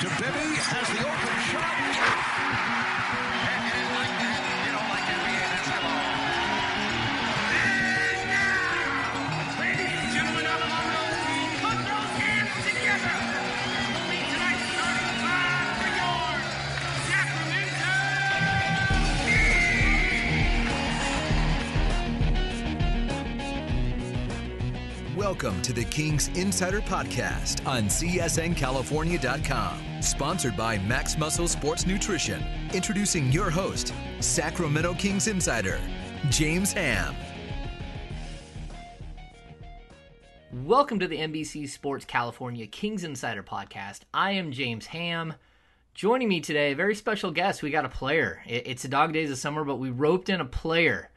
to Bibby Welcome to the Kings Insider Podcast on CSNCalifornia.com. Sponsored by Max Muscle Sports Nutrition. Introducing your host, Sacramento Kings Insider, James Ham. Welcome to the NBC Sports California Kings Insider Podcast. I am James Ham. Joining me today, a very special guest. We got a player. It's the dog days of summer, but we roped in a player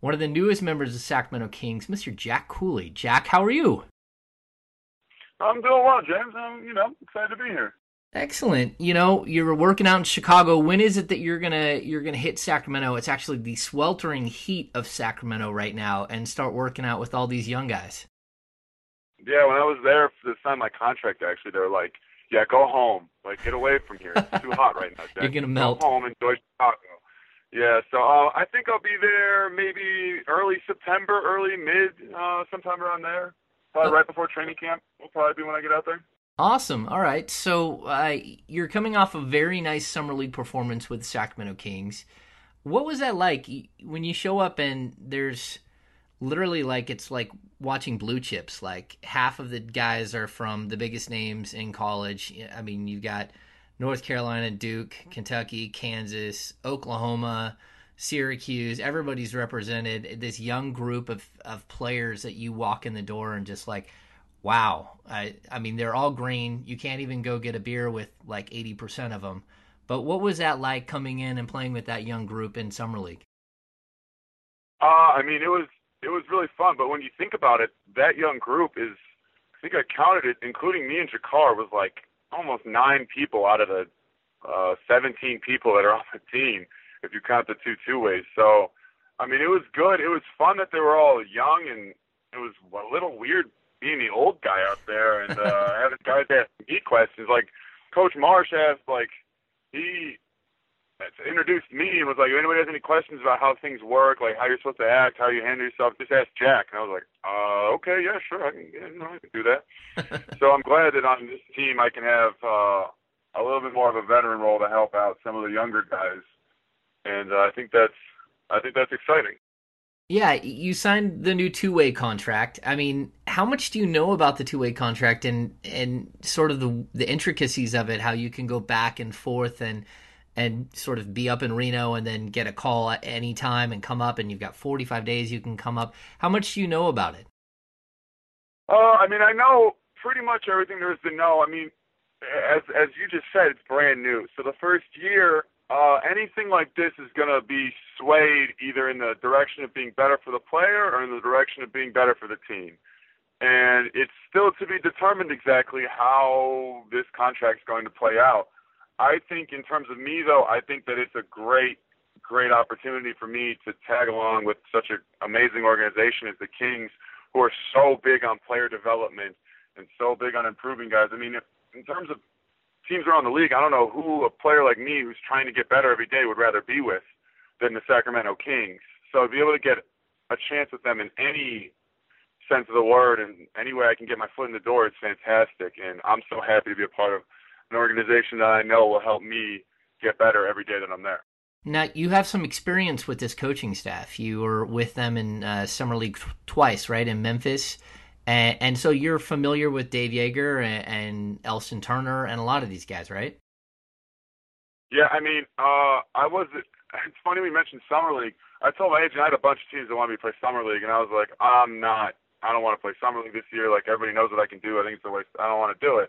one of the newest members of Sacramento Kings, Mr. Jack Cooley. Jack, how are you? I'm doing well, James. I'm, you know, excited to be here. Excellent. You know, you're working out in Chicago. When is it that you're gonna you're gonna hit Sacramento? It's actually the sweltering heat of Sacramento right now, and start working out with all these young guys. Yeah, when I was there to sign my contract, actually, they were like, "Yeah, go home. Like, get away from here. It's too hot right now. Jack. You're gonna melt. Go home, enjoy Chicago." Yeah, so uh, I think I'll be there maybe early September, early mid, uh, sometime around there. Probably right before training camp. Will probably be when I get out there. Awesome. All right. So uh, you're coming off a very nice summer league performance with Sacramento Kings. What was that like when you show up and there's literally like it's like watching blue chips? Like half of the guys are from the biggest names in college. I mean, you've got North Carolina, Duke, Kentucky, Kansas, Oklahoma, Syracuse. Everybody's represented. This young group of, of players that you walk in the door and just like, wow. I, I mean, they're all green. You can't even go get a beer with like 80% of them. But what was that like coming in and playing with that young group in Summer League? Uh, I mean, it was it was really fun. But when you think about it, that young group is, I think I counted it, including me and JaKarr, was like almost nine people out of the uh, 17 people that are on the team, if you count the two two ways. So, I mean, it was good. It was fun that they were all young, and it was a little weird being the old guy out there and uh, having guys ask me questions. Like Coach Marsh asked, like he introduced me and was like, if anybody has any questions about how things work, like how you're supposed to act, how you handle yourself, just ask Jack. And I was like, uh, okay, yeah, sure, I can, yeah, no, I can do that. so I'm glad that on this team I can have uh, a little bit more of a veteran role to help out some of the younger guys, and uh, I think that's I think that's exciting. Yeah, you signed the new two-way contract. I mean, how much do you know about the two-way contract and and sort of the the intricacies of it? How you can go back and forth and and sort of be up in Reno and then get a call at any time and come up and you've got 45 days you can come up. How much do you know about it? Uh, I mean, I know pretty much everything there is to know. I mean, as as you just said, it's brand new. So the first year, uh, anything like this is going to be swayed either in the direction of being better for the player or in the direction of being better for the team. And it's still to be determined exactly how this contract's going to play out. I think in terms of me though, I think that it's a great, great opportunity for me to tag along with such an amazing organization as the Kings, who are so big on player development and so big on improving guys. I mean, if, in terms of teams around the league, I don't know who a player like me who's trying to get better every day would rather be with than the Sacramento Kings. So to be able to get a chance with them in any sense of the word and any way I can get my foot in the door, it's fantastic. And I'm so happy to be a part of an organization that I know will help me get better every day that I'm there. Now you have some experience with this coaching staff. You were with them in uh, summer league twice, right, in Memphis, and, and, so you're familiar with Dave Joerger and, and Elston Turner and a lot of these guys, right? Yeah, I mean, uh, I was. It's funny we mentioned summer league. I told my agent I had a bunch of teams that wanted me to play summer league, and I was like, I'm not. I don't want to play summer league this year. Like everybody knows what I can do. I think it's a waste. I don't want to do it.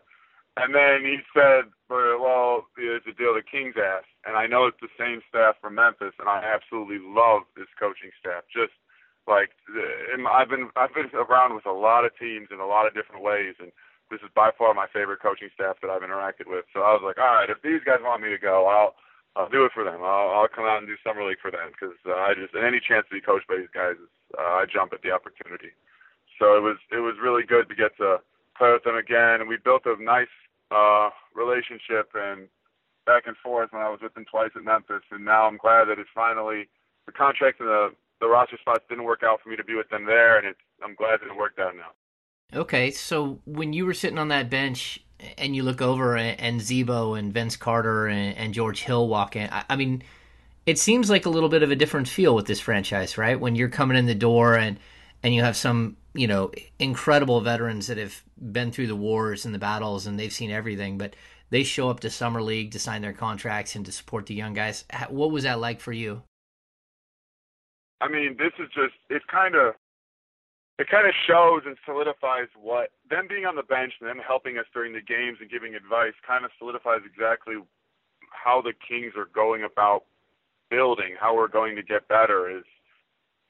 And then he said, well, there's a deal the Kings asked. And I know it's the same staff from Memphis, and I absolutely love this coaching staff. Just like I've been, I've been around with a lot of teams in a lot of different ways, and this is by far my favorite coaching staff that I've interacted with. So I was like, all right, if these guys want me to go, I'll, I'll do it for them. I'll, I'll come out and do summer league for them because uh, I just, any chance to be coached by these guys, uh, I jump at the opportunity. So it was, it was really good to get to play with them again, and we built a nice uh, relationship and back and forth when I was with them twice at Memphis, and now I'm glad that it's finally the contract and the the roster spots didn't work out for me to be with them there, and it's I'm glad that it worked out now. Okay, so when you were sitting on that bench and you look over and Z-Bo and Vince Carter and, and George Hill walk in, I, I, mean, it seems like a little bit of a different feel with this franchise, right? When you're coming in the door and and you have some, you know, incredible veterans that have been through the wars and the battles and they've seen everything, but they show up to summer league to sign their contracts and to support the young guys. What was that like for you? I mean, this is just it's kind of it kind of shows and solidifies what them being on the bench and them helping us during the games and giving advice kind of solidifies exactly how the Kings are going about building, how we're going to get better is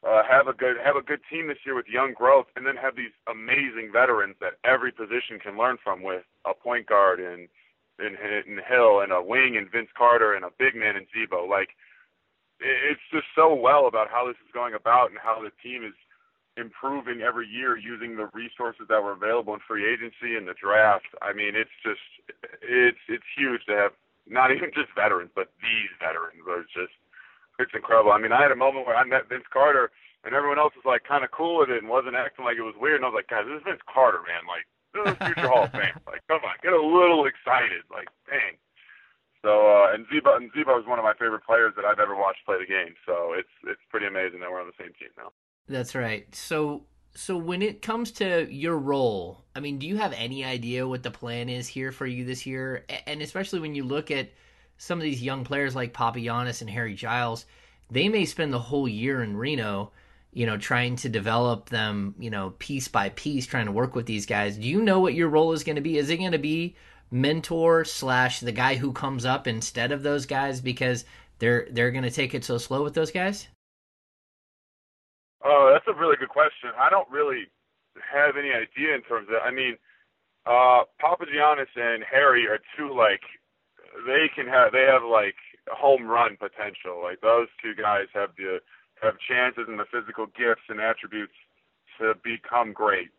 uh, have a good have a good team this year with young growth, and then have these amazing veterans that every position can learn from with a point guard and in, in Hill and a wing and Vince Carter and a big man in Z-Bo. Like it's just so well about how this is going about and how the team is improving every year using the resources that were available in free agency and the draft. I mean, it's just it's it's huge to have not even just veterans, but these veterans. It's just it's incredible. I mean, I had a moment where I met Vince Carter and everyone else was like kind of cool with it and wasn't acting like it was weird. And I was like, guys, this is Vince Carter, man. Like, this is future Hall of Fame. Like, come on, get a little excited. Like, dang. So uh, and Z-Bo and Z-Bo is one of my favorite players that I've ever watched play the game. So it's it's pretty amazing that we're on the same team now. That's right. So so when it comes to your role, I mean, do you have any idea what the plan is here for you this year? And especially when you look at some of these young players like Papagiannis and Harry Giles, they may spend the whole year in Reno, you know, trying to develop them, you know, piece by piece, trying to work with these guys. Do you know what your role is going to be? Is it going to be mentor slash the guy who comes up instead of those guys because they're they're going to take it so slow with those guys? Oh, that's a really good question. I don't really have any idea in terms of. I mean, uh, Papagiannis and Harry are two like they can have they have like home run potential. Like those two guys have the have chances and the physical gifts and attributes to become great.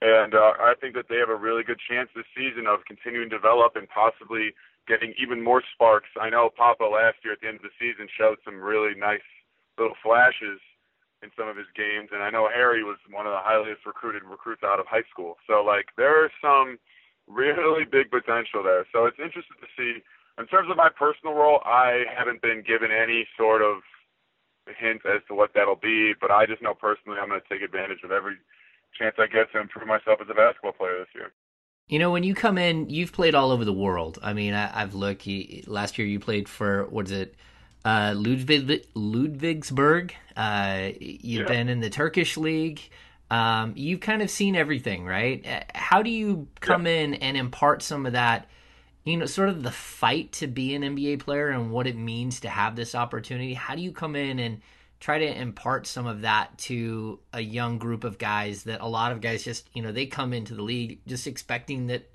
And uh, I think that they have a really good chance this season of continuing to develop and possibly getting even more sparks. I know Papa last year at the end of the season showed some really nice little flashes in some of his games, and I know Harry was one of the highest recruited recruits out of high school. So like there is some really big potential there. So it's interesting to see. In terms of my personal role, I haven't been given any sort of hint as to what that'll be, but I just know personally I'm going to take advantage of every chance I get to improve myself as a basketball player this year. You know, when you come in, you've played all over the world. I mean, I, have looked. You, last year, you played for what is it, uh, Ludwig, Ludwigsburg. Uh, you've yeah. been in the Turkish league. Um, you've kind of seen everything, right? Uh, how do you come yeah. in and impart some of that? You know, sort of the fight to be an NBA player and what it means to have this opportunity. How do you come in and try to impart some of that to a young group of guys that a lot of guys just you know they come into the league just expecting that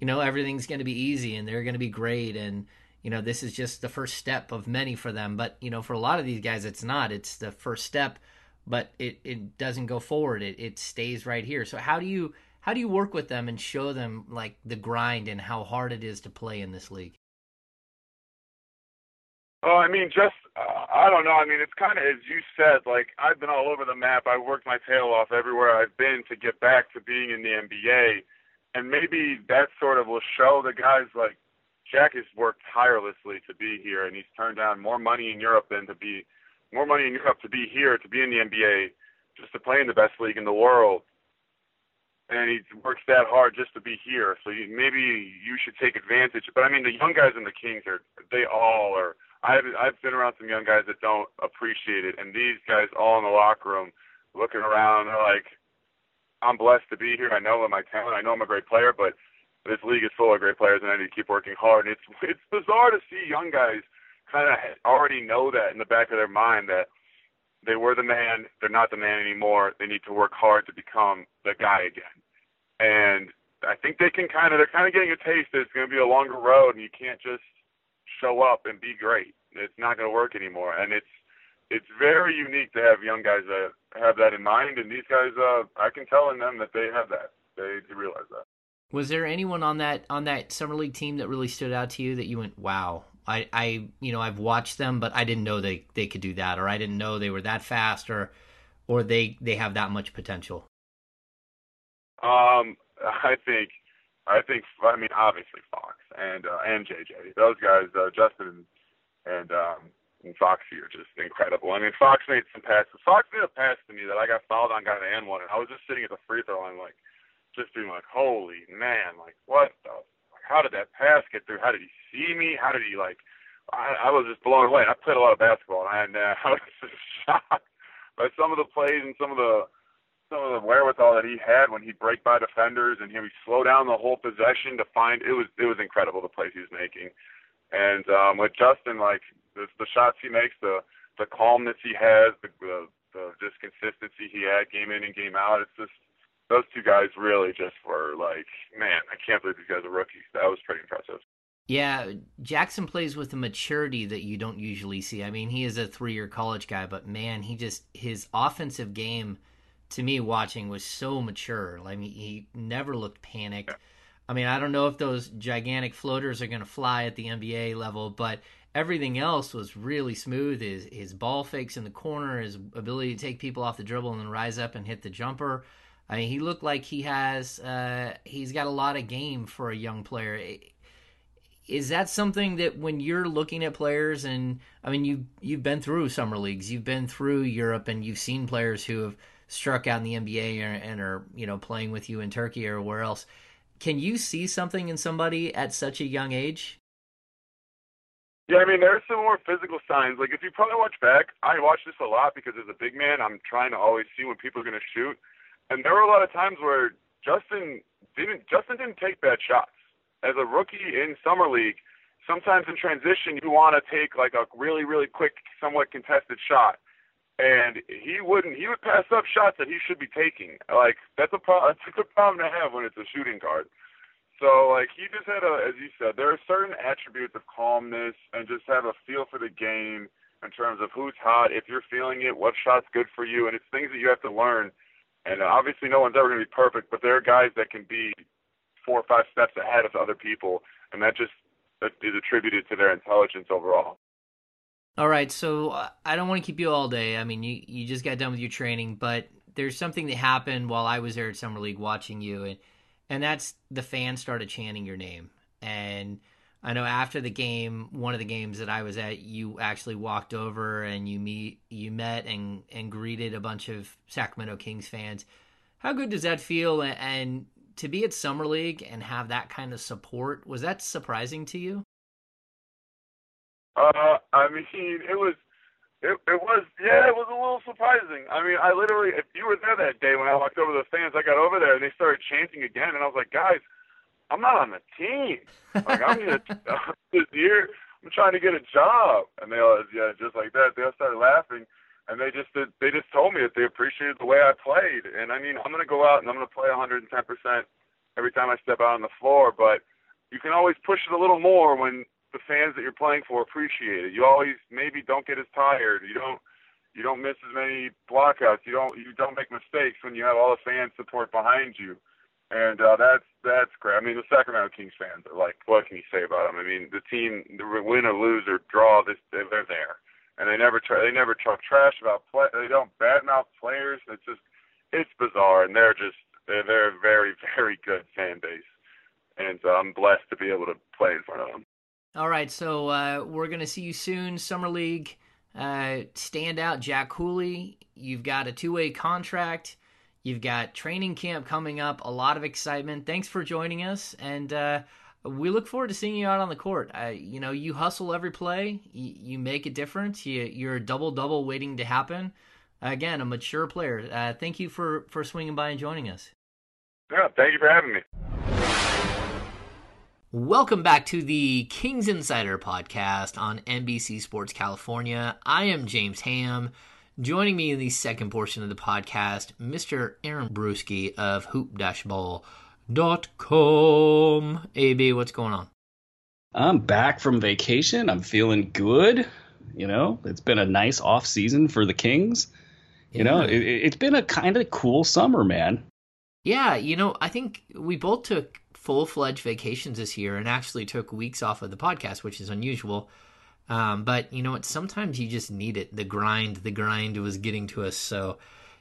you know everything's going to be easy and they're going to be great and you know this is just the first step of many for them. But you know for a lot of these guys it's not. It's the first step but it, it doesn't go forward. It, it stays right here. So how do you how do you work with them and show them like the grind and how hard it is to play in this league Oh, I mean, just uh, I don't know. I mean, it's kind of as you said. Like I've been all over the map. I worked my tail off everywhere I've been to get back to being in the NBA, and maybe that sort of will show the guys like Jack has worked tirelessly to be here, and he's turned down more money in Europe than to be more money in Europe to be here to be in the NBA, just to play in the best league in the world. And he works that hard just to be here. So you, maybe you should take advantage. But I mean, the young guys in the Kings are they all are I've I've been around some young guys that don't appreciate it, and these guys all in the locker room looking around, they're like, I'm blessed to be here. I know my talent. I know I'm a great player, but this league is full of great players, and I need to keep working hard. And it's it's bizarre to see young guys kind of already know that in the back of their mind that they were the man, they're not the man anymore. They need to work hard to become the guy again. And I think they can kind of they're kind of getting a taste that it's going to be a longer road, and you can't just show up and be great. It's not going to work anymore, and it's it's very unique to have young guys that have that in mind. And these guys, uh, I can tell in them that they have that. They, they realize that. Was there anyone on that on that summer league team that really stood out to you that you went, "Wow, I, I you know I've watched them, but I didn't know they they could do that, or I didn't know they were that fast, or or they they have that much potential." Um, I think, I think, I mean, obviously Fox and uh, and JJ, those guys, uh, Justin and um, and Foxy are just incredible. I mean, Fox made some passes. Fox made a pass to me that I got fouled on, got an and one, and I was just sitting at the free throw line, like, just being like, holy man, like, what the, like, how did that pass get through? How did he see me? How did he like? I, I was just blown away. I played a lot of basketball, and uh, I was just shocked by some of the plays and some of the some of the wherewithal that he had when he'd break by defenders and he would slow down the whole possession to find it was it was incredible the plays he was making. And um with Justin like the the shots he makes, the the calmness he has, the the, the just consistency he had game in and game out, it's just those two guys really just were like, man, I can't believe these guys are rookies. That was pretty impressive. Yeah, Jackson plays with a maturity that you don't usually see. I mean, he is a three-year college guy, but man, he just his offensive game to me watching was so mature. I mean, he never looked panicked. I mean, I don't know if those gigantic floaters are going to fly at the NBA level, but everything else was really smooth. His his ball fakes in the corner, his ability to take people off the dribble and then rise up and hit the jumper. I mean, he looked like he has uh, he's got a lot of game for a young player. Is that something that when you're looking at players and I mean you you've been through summer leagues, you've been through Europe, and you've seen players who have struck out in the NBA or, and are you know playing with you in Turkey or where else. Can you see something in somebody at such a young age? Yeah, I mean there are some more physical signs. Like if you probably watch back, I watch this a lot because as a big man, I'm trying to always see when people are going to shoot, and there were a lot of times where Justin didn't Justin didn't take bad shots. As a rookie in summer league, sometimes in transition you want to take like a really really quick, somewhat contested shot and he wouldn't. He would pass up shots that he should be taking. Like that's a problem. That's a problem to have when it's a shooting guard. So like he just had a, as you said, there are certain attributes of calmness and just have a feel for the game in terms of who's hot, if you're feeling it, what shot's good for you, and it's things that you have to learn. And uh, obviously, no one's ever going to be perfect, but there are guys that can be four or five steps ahead of other people, and that just is attributed to their intelligence overall. All right, so uh, I don't want to keep you all day. I mean, you you just got done with your training, but there's something that happened while I was there at summer league watching you, and and that's the fans started chanting your name. And I know after the game, one of the games that I was at, you actually walked over and you meet you met and and greeted a bunch of Sacramento Kings fans. How good does that feel? And to be at summer league and have that kind of support was that surprising to you? Uh, I mean, it was, it, it was, yeah, it was a little surprising. I mean, I literally, if you were there that day when I walked over the fans, I got over there and they started chanting again, and I was like, guys, I'm not on the team. Like, I'm here this year. I'm trying to get a job, and they all, yeah, just like that. They all started laughing, and they just did, they just told me that they appreciated the way I played. And I mean, I'm gonna go out and I'm gonna play 110 percent every time I step out on the floor, but you can always push it a little more when the fans that you're playing for appreciate it. You always maybe don't get as tired. You don't you don't miss as many blockouts. You don't you don't make mistakes when you have all the fan support behind you. And uh, that's that's great. I mean, the Sacramento Kings fans are like, what can you say about them? I mean, the team, the win or lose or draw, this they're there, and they never try. They never talk trash about play. They don't badmouth players. It's just, it's bizarre, and they're just they're they're a very very good fan base, and uh, I'm blessed to be able to play in front of them. All right, so uh, we're going to see you soon. Summer League uh, standout Jack Cooley. You've got a two way contract. You've got training camp coming up. A lot of excitement. Thanks for joining us, and uh, we look forward to seeing you out on the court. you know, you hustle every play. You, you make a difference. You, you're a double double waiting to happen. Again, a mature player. Uh, thank you for for swinging by and joining us. Yeah, thank you for having me. Welcome back to the Kings Insider podcast on NBC Sports California. I am James Ham. Joining me in the second portion of the podcast, Mr. Aaron Bruski of hoop-ball.com. AB, what's going on? I'm back from vacation. I'm feeling good. You know, it's been a nice off season for the Kings. You yeah. know, it, has been a kind of cool summer, man. Yeah, you know, I think we both took full fledged vacations this year and actually took weeks off of the podcast, which is unusual. Um, but you know what? Sometimes you just need it. The grind, the grind was getting to us. So,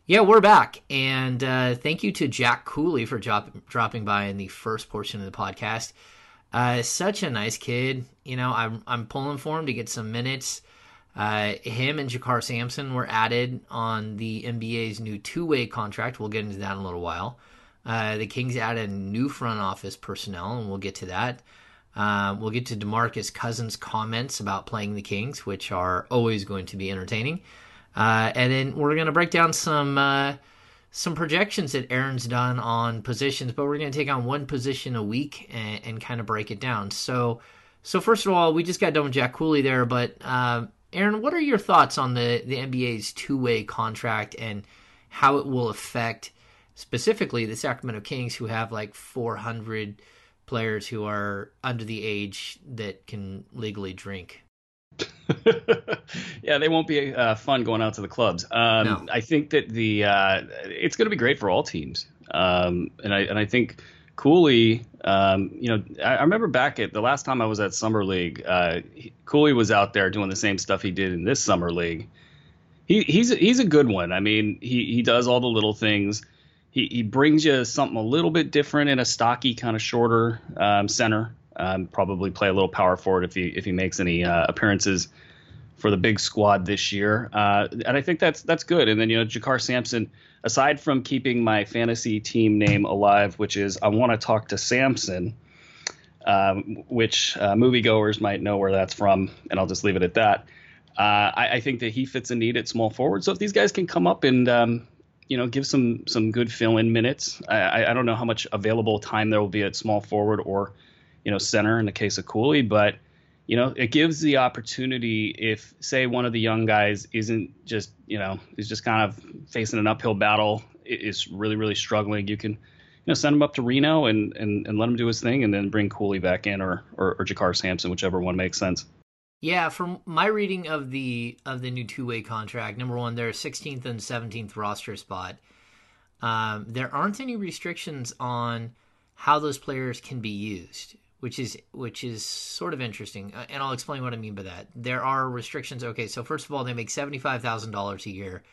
yeah, we're back. And uh, thank you to Jack Cooley for drop, dropping by in the first portion of the podcast. Uh, such a nice kid. You know, I'm I'm pulling for him to get some minutes. Uh, him and JaKarr Sampson were added on the NBA's new two-way contract. We'll get into that in a little while. Uh, the Kings added new front office personnel, and we'll get to that. Uh, we'll get to Demarcus Cousins' comments about playing the Kings, which are always going to be entertaining. Uh, and then we're going to break down some uh, some projections that Aaron's done on positions, but we're going to take on one position a week and, and, kind of break it down. So, so first of all, we just got done with Jack Cooley there, but uh, Aaron, what are your thoughts on the the NBA's two way contract and how it will affect specifically the Sacramento Kings, who have like 400 players who are under the age that can legally drink? yeah, they won't be uh, fun going out to the clubs. Um, no. I think that the uh, it's going to be great for all teams, um, and I and I think Cooley, um, you know, I, I, remember back at the last time I was at summer league, uh, Cooley was out there doing the same stuff he did in this summer league. He, he's a, he's a good one. I mean, he he does all the little things. He he brings you something a little bit different in a stocky kind of shorter um, center. Um, probably play a little power forward if he if he makes any uh, appearances for the big squad this year. Uh, and I think that's that's good. And then you know JaKarr Sampson, aside from keeping my fantasy team name alive, which is I want to talk to Sampson, um, which uh, moviegoers might know where that's from, and I'll just leave it at that. Uh, I, I, think that he fits a need at small forward. So if these guys can come up and um, you know give some some good fill in minutes, I, I don't know how much available time there will be at small forward or you know center in the case of Cooley, but you know it gives the opportunity if say one of the young guys isn't just you know is just kind of facing an uphill battle is really really struggling you can you know send him up to Reno and and, and let him do his thing and then bring Cooley back in or or, or JaKarr Sampson whichever one makes sense. Yeah, from my reading of the of the new two way contract, number one, their 16th and 17th roster spot. Um, there aren't any restrictions on how those players can be used which is which is sort of interesting, uh, and I'll explain what I mean by that. There are restrictions. Okay, so first of all, they make seventy five thousand dollars a year,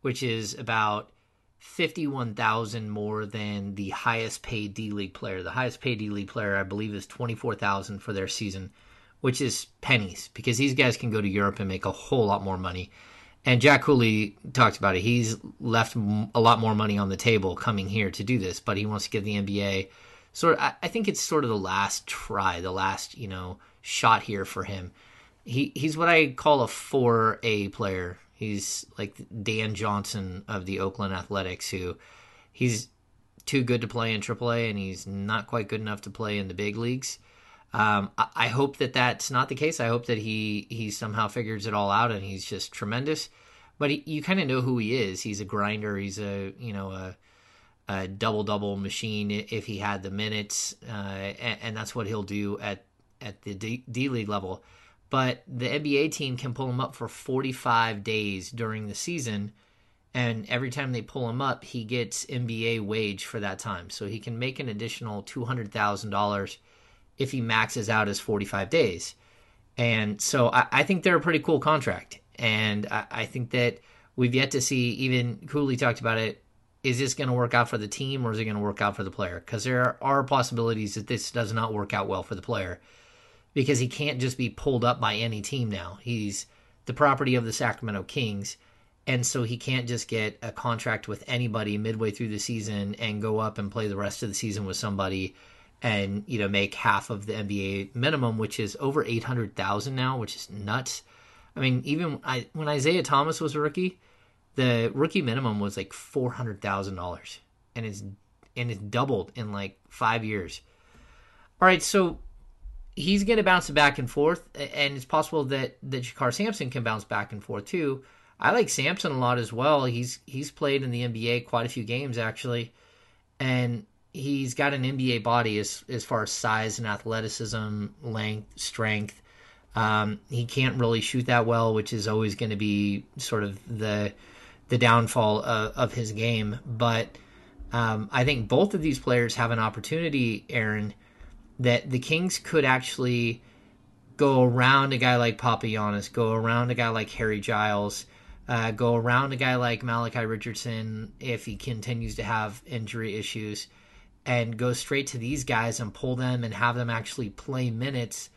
which is about fifty one thousand more than the highest paid D League player. The highest paid D League player, I believe, is twenty four thousand for their season, which is pennies because these guys can go to Europe and make a whole lot more money. And Jack Cooley talked about it. He's left a lot more money on the table coming here to do this, but he wants to give the NBA sort of, I, think it's sort of the last try, the last you know shot here for him. He he's what I call a four A player. He's like Dan Johnson of the Oakland Athletics, who he's too good to play in AAA, and he's not quite good enough to play in the big leagues. Um, I, I, hope that that's not the case. I hope that he he somehow figures it all out, and he's just tremendous. But he, you kind of know who he is. He's a grinder. He's a you know a a double double machine if he had the minutes, uh, and, and, that's what he'll do at at the D, D League level. But the NBA team can pull him up for 45 days during the season, and every time they pull him up, he gets NBA wage for that time. So he can make an additional $200,000 if he maxes out his 45 days. And so I, I think they're a pretty cool contract. And I, I think that we've yet to see, even Cooley talked about it is this going to work out for the team or is it going to work out for the player? Because there are possibilities that this does not work out well for the player because he can't just be pulled up by any team now. He's the property of the Sacramento Kings. And so he can't just get a contract with anybody midway through the season and go up and play the rest of the season with somebody and, you know, make half of the NBA minimum, which is over 800,000 now, which is nuts. I mean, even I, when Isaiah Thomas was a rookie, the rookie minimum was like four hundred thousand dollars, and it's and it's doubled in like five years. All right, so he's going to bounce back and forth, and it's possible that that JaKarr Sampson can bounce back and forth too. I like Sampson a lot as well. He's he's played in the NBA quite a few games actually, and he's got an NBA body as as far as size and athleticism, length, strength. Um, he can't really shoot that well, which is always going to be sort of the the downfall of, of his game. But Um, I think both of these players have an opportunity, Aaron, that the Kings could actually go around a guy like Papagiannis, go around a guy like Harry Giles, uh, go around a guy like Malachi Richardson if he continues to have injury issues, and go straight to these guys and pull them and have them actually play minutes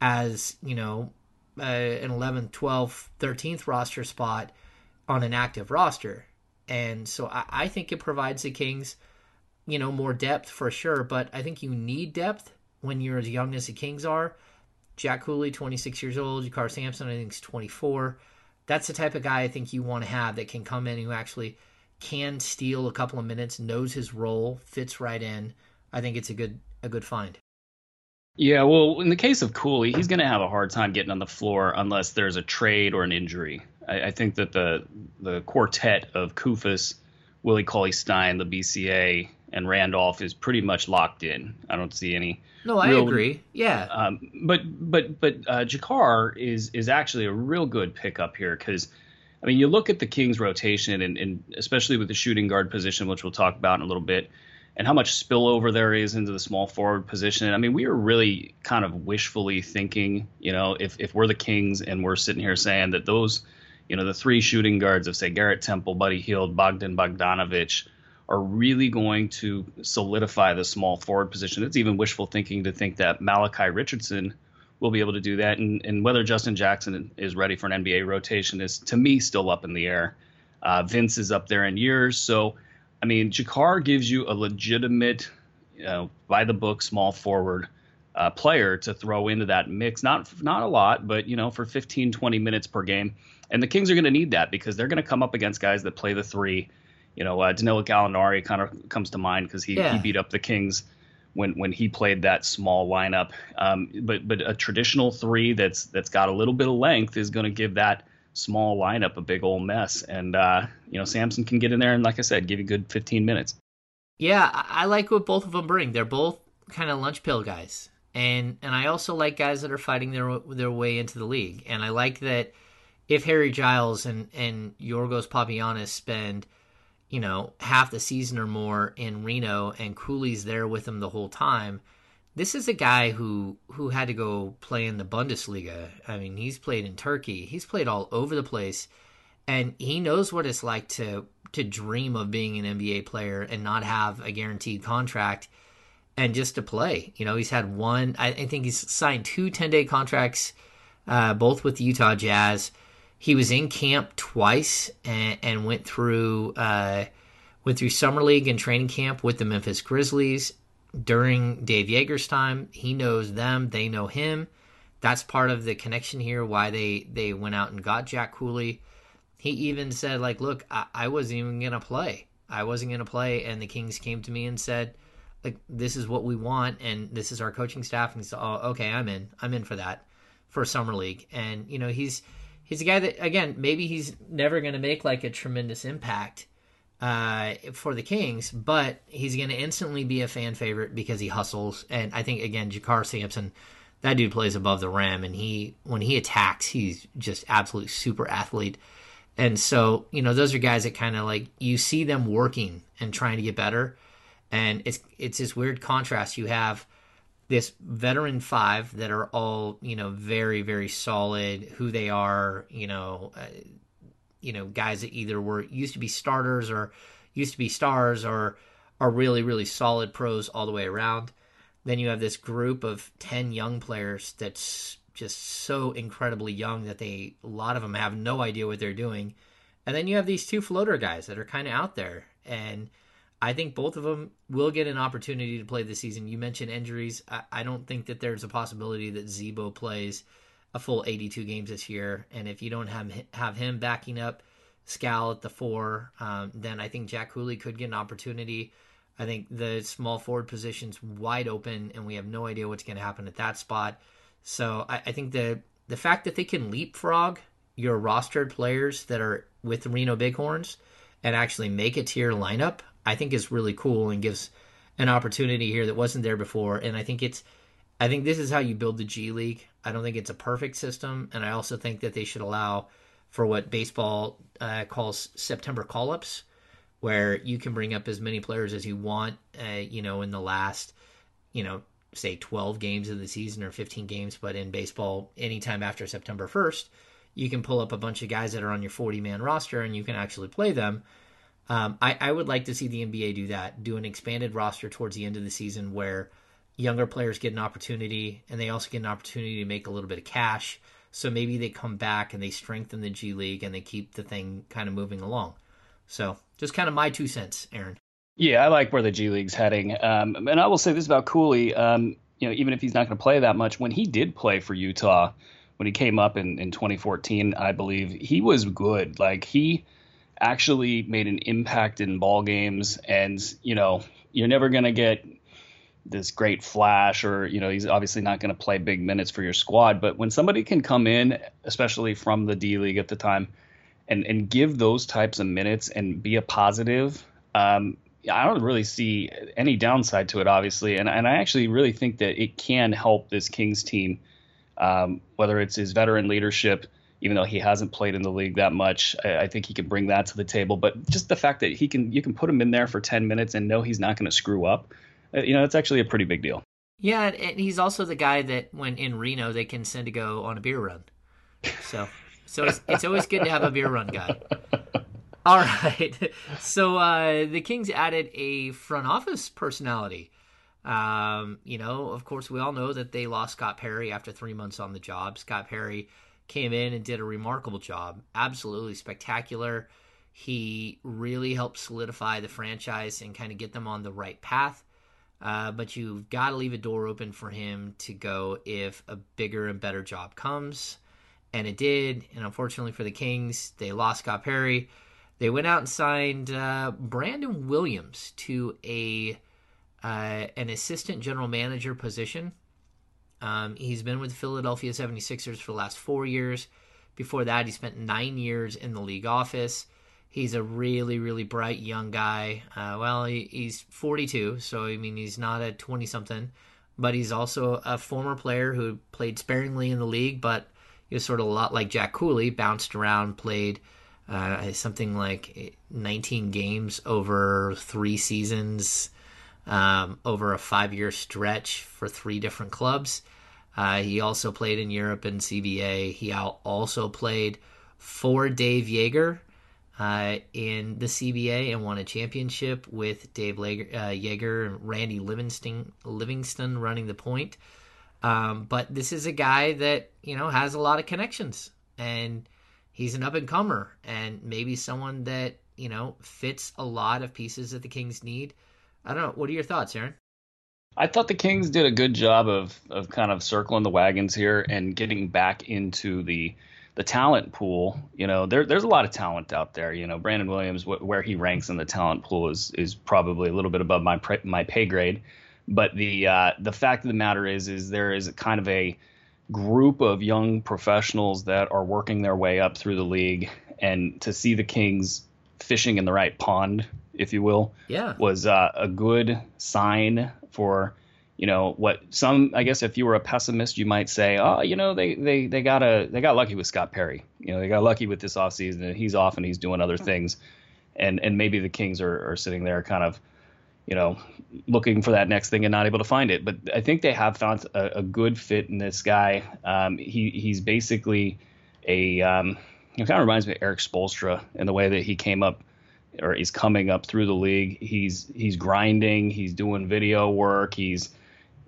as, you know, uh, an 11th, 12th, 13th roster spot on an active roster. And so I, I think it provides the Kings, you know, more depth for sure. But I think you need depth when you're as young as the Kings are. Jack Cooley, 26 years old. JaKarr Sampson, I think, is 24. That's the type of guy I think you want to have that can come in who actually can steal a couple of minutes, knows his role, fits right in. I think it's a good a good find. Yeah, well, in the case of Cooley, he's going to have a hard time getting on the floor unless there's a trade or an injury. I, I think that the the quartet of Koufos, Willie Cauley Stein, the BCA, and Randolph is pretty much locked in. I don't see any. No, I real, agree. Yeah. Um, but but but uh, JaKarr is is actually a real good pickup here because. I mean, you look at the Kings' rotation, and, and especially with the shooting guard position, which we'll talk about in a little bit and how much spillover there is into the small forward position. I mean, we were really kind of wishfully thinking, you know, if, if we're the Kings and we're sitting here saying that those, you know, the three shooting guards of, say, Garrett Temple, Buddy Hield, Bogdan Bogdanovich are really going to solidify the small forward position. It's even wishful thinking to think that Malachi Richardson will be able to do that. And, and whether Justin Jackson is ready for an NBA rotation is, to me, still up in the air. Uh, Vince is up there in years. So, I mean, JaKarr gives you a legitimate, you know, by the book small forward uh, player to throw into that mix. Not not a lot, but you know, for 15, 20 minutes per game. And the Kings are going to need that because they're going to come up against guys that play the three. You know, uh, Danilo Gallinari kind of comes to mind because he, yeah. he beat up the Kings when when he played that small lineup. Um, but but a traditional three that's that's got a little bit of length is going to give that small lineup a big old mess. And uh, you know, Sampson can get in there and, like I said, give you good 15 minutes. Yeah, I like what both of them bring. They're both kind of lunch pill guys, and and I also like guys that are fighting their their way into the league. And I like that if Harry Giles and and Yorgos Papagiannis spend you know half the season or more in Reno, and Cooley's there with him the whole time this is a guy who who had to go play in the Bundesliga. I mean, he's played in Turkey. He's played all over the place, and he knows what it's like to to dream of being an NBA player and not have a guaranteed contract and just to play. You know, he's had one. I, I think he's signed two 10 day contracts, uh, both with the Utah Jazz. He was in camp twice and, and went through uh, went through summer league and training camp with the Memphis Grizzlies during Dave Joerger's time. He knows them, they know him. That's part of the connection here. Why they they went out and got Jack Cooley. He even said like, "Look, I, I wasn't even gonna play. I wasn't gonna play." And the Kings came to me and said, "Like, this is what we want, and this is our coaching staff." And said, "Oh, okay, I'm in. I'm in for that for summer league." And you know, he's he's a guy that again maybe he's never gonna make like a tremendous impact uh, for the Kings, but he's going to instantly be a fan favorite because he hustles. And I think again, JaKarr Sampson, that dude plays above the rim, and he when he attacks, he's just absolute super athlete. And so you know, those are guys that kind of like you see them working and trying to get better, and it's it's this weird contrast. You have this veteran five that are all you know very very solid who they are you know uh, you know guys that either were used to be starters or used to be stars or are really really solid pros all the way around. Then you have this group of 10 young players that's just so incredibly young that they a lot of them have no idea what they're doing. And then you have these two floater guys that are kind of out there and I think both of them will get an opportunity to play this season. You mentioned injuries. I, I don't think that there's a possibility that Z-Bo plays a full 82 games this year. And if you don't have have him backing up Skal at the four, um, then I think Jack Cooley could get an opportunity. I think the small forward position's wide open, and we have no idea what's going to happen at that spot. So I, I, think the the fact that they can leapfrog your rostered players that are with Reno Bighorns and actually make it to your lineup, I think is really cool and gives an opportunity here that wasn't there before. And I think it's I think this is how you build the G League. I don't think it's a perfect system, and I also think that they should allow for what baseball uh, calls September call ups, where you can bring up as many players as you want, uh, you know, in the last, you know, say 12 games of the season or 15 games, but in baseball, anytime after September 1st, you can pull up a bunch of guys that are on your 40 man roster and you can actually play them. Um, I, I would like to see the NBA do that, do an expanded roster towards the end of the season where younger players get an opportunity and they also get an opportunity to make a little bit of cash. So maybe they come back and they strengthen the G League and they keep the thing kind of moving along. So just kind of my two cents, Aaron. Yeah, I like where the G League's heading. Um, and I will say this about Cooley. Um, you know, even if he's not going to play that much, when he did play for Utah, when he came up in, in 2014, I believe he was good. Like he actually made an impact in ball games, and you know, you're never going to get this great flash or you know he's obviously not going to play big minutes for your squad. But when somebody can come in especially from the D League at the time and and give those types of minutes and be a positive um, I don't really see any downside to it, obviously, and and I actually really think that it can help this Kings team, um, whether it's his veteran leadership, even though he hasn't played in the league that much. I, I, think he can bring that to the table. But just the fact that he can, you can put him in there for ten minutes and know he's not going to screw up, uh, you know, it's actually a pretty big deal. Yeah, and he's also the guy that when in Reno they can send to go on a beer run. So, so it's, it's always good to have a beer run guy. All right. So uh, the Kings added a front office personality. Um, you know, of course, we all know that they lost Scott Perry after three months on the job. Scott Perry came in and did a remarkable job, absolutely spectacular. He really helped solidify the franchise and kind of get them on the right path. Uh, but you've got to leave a door open for him to go if a bigger and better job comes. And it did. And unfortunately for the Kings, they lost Scott Perry they went out and signed uh, Brandon Williams to a uh, an assistant general manager position. Um, he's been with Philadelphia 76ers for the last four years. Before that, he spent nine years in the league office. He's a really, really bright young guy. Uh, well, he, he's 42, so I mean, he's not a 20 something, but he's also a former player who played sparingly in the league, but he was sort of a lot like Jack Cooley, bounced around, played uh, something like 19 games over three seasons, um, over a five year stretch for three different clubs. Uh, he also played in Europe and CBA. He also played for Dave Joerger uh, in the CBA and won a championship with Dave uh, Joerger and Randy Livingston, Livingston running the point. Um, but this is a guy that you know has a lot of connections and he's an up and comer and maybe someone that you know fits a lot of pieces that the Kings need. I don't know. What are your thoughts, Aaron? I thought the Kings did a good job of of kind of circling the wagons here and getting back into the the talent pool. You know, there there's a lot of talent out there. You know, Brandon Williams, wh- where he ranks in the talent pool is is probably a little bit above my pre- my pay grade. But the uh, the fact of the matter is, is there is kind of a group of young professionals that are working their way up through the league, and to see the Kings fishing in the right pond, if you will, yeah, was uh, a good sign for you know what some I guess if you were a pessimist you might say oh you know they they they got a they got lucky with Scott Perry you know they got lucky with this offseason and he's off and he's doing other things and and maybe the Kings are, are sitting there kind of you know, looking for that next thing and not able to find it. But I think they have found a, a good fit in this guy. Um, he he's basically a um, it kind of reminds me of Erik Spoelstra in the way that he came up or he's coming up through the league. He's he's grinding. He's doing video work. He's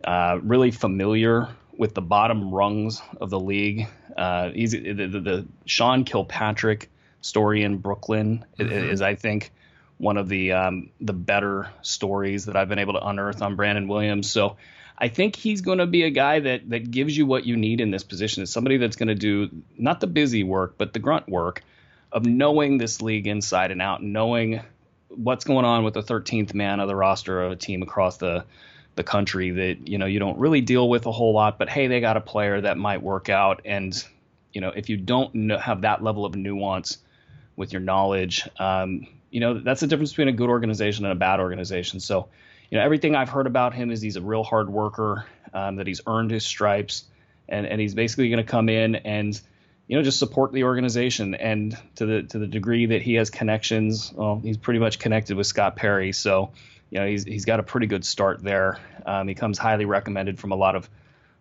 uh, really familiar with the bottom rungs of the league. Uh, he's the, the, the, Sean Kilpatrick story in Brooklyn mm-hmm. is, I think, one of the um, the better stories that I've been able to unearth on Brandon Williams. So I think he's going to be a guy that that gives you what you need in this position. Is somebody that's going to do not the busy work, but the grunt work of knowing this league inside and out, knowing what's going on with the 13th man of the roster of a team across the the country that you know you don't really deal with a whole lot. But hey, they got a player that might work out, and you know if you don't know, have that level of nuance with your knowledge, um, you know that's the difference between a good organization and a bad organization. So, you know, everything I've heard about him is he's a real hard worker, um, that he's earned his stripes, and and he's basically going to come in and you know, just support the organization. And to the to the degree that he has connections, well, he's pretty much connected with Scott Perry, so you know he's he's got a pretty good start there. Um, he comes highly recommended from a lot of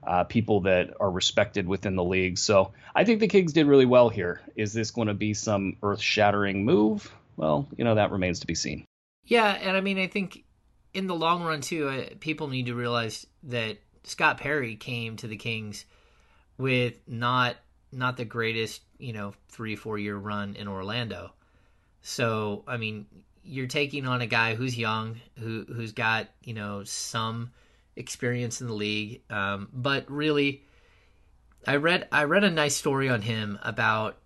uh, people that are respected within the league. So I think the Kings did really well here. Is this going to be some earth-shattering move? Well, you know that remains to be seen. Yeah, and I mean I think in the long run too, uh, people need to realize that Scott Perry came to the Kings with not not the greatest, you know, three four year run in Orlando. So I mean, you're taking on a guy who's young, who who's got you know some experience in the league, um, but really, I read I read a nice story on him about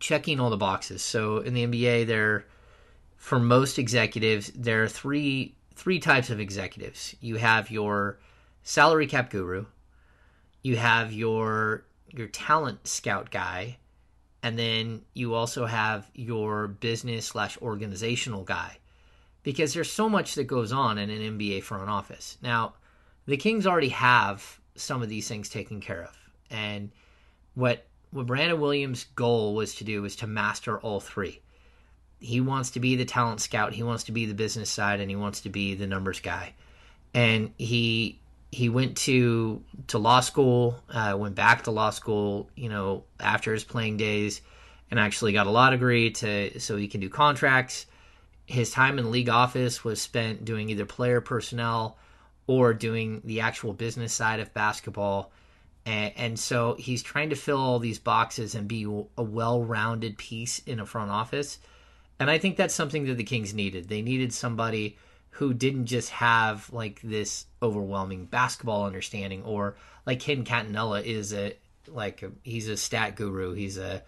checking all the boxes. So in the NBA, there for most executives, there are three three types of executives. You have your salary cap guru, you have your your talent scout guy, and then you also have your business slash organizational guy. Because there's so much that goes on in an NBA front office. Now, the Kings already have some of these things taken care of. And what what Brandon Williams' goal was to do was to master all three he wants to be the talent scout, he wants to be the business side, and he wants to be the numbers guy. And he he went to to law school, uh, went back to law school, you know, after his playing days, and actually got a law degree to so he can do contracts. His time in league office was spent doing either player personnel or doing the actual business side of basketball. And, and so he's trying to fill all these boxes and be a well-rounded piece in a front office and I think that's something that the Kings needed. They needed somebody who didn't just have like this overwhelming basketball understanding or like Ken Catanella is a like a, he's a stat guru. He's a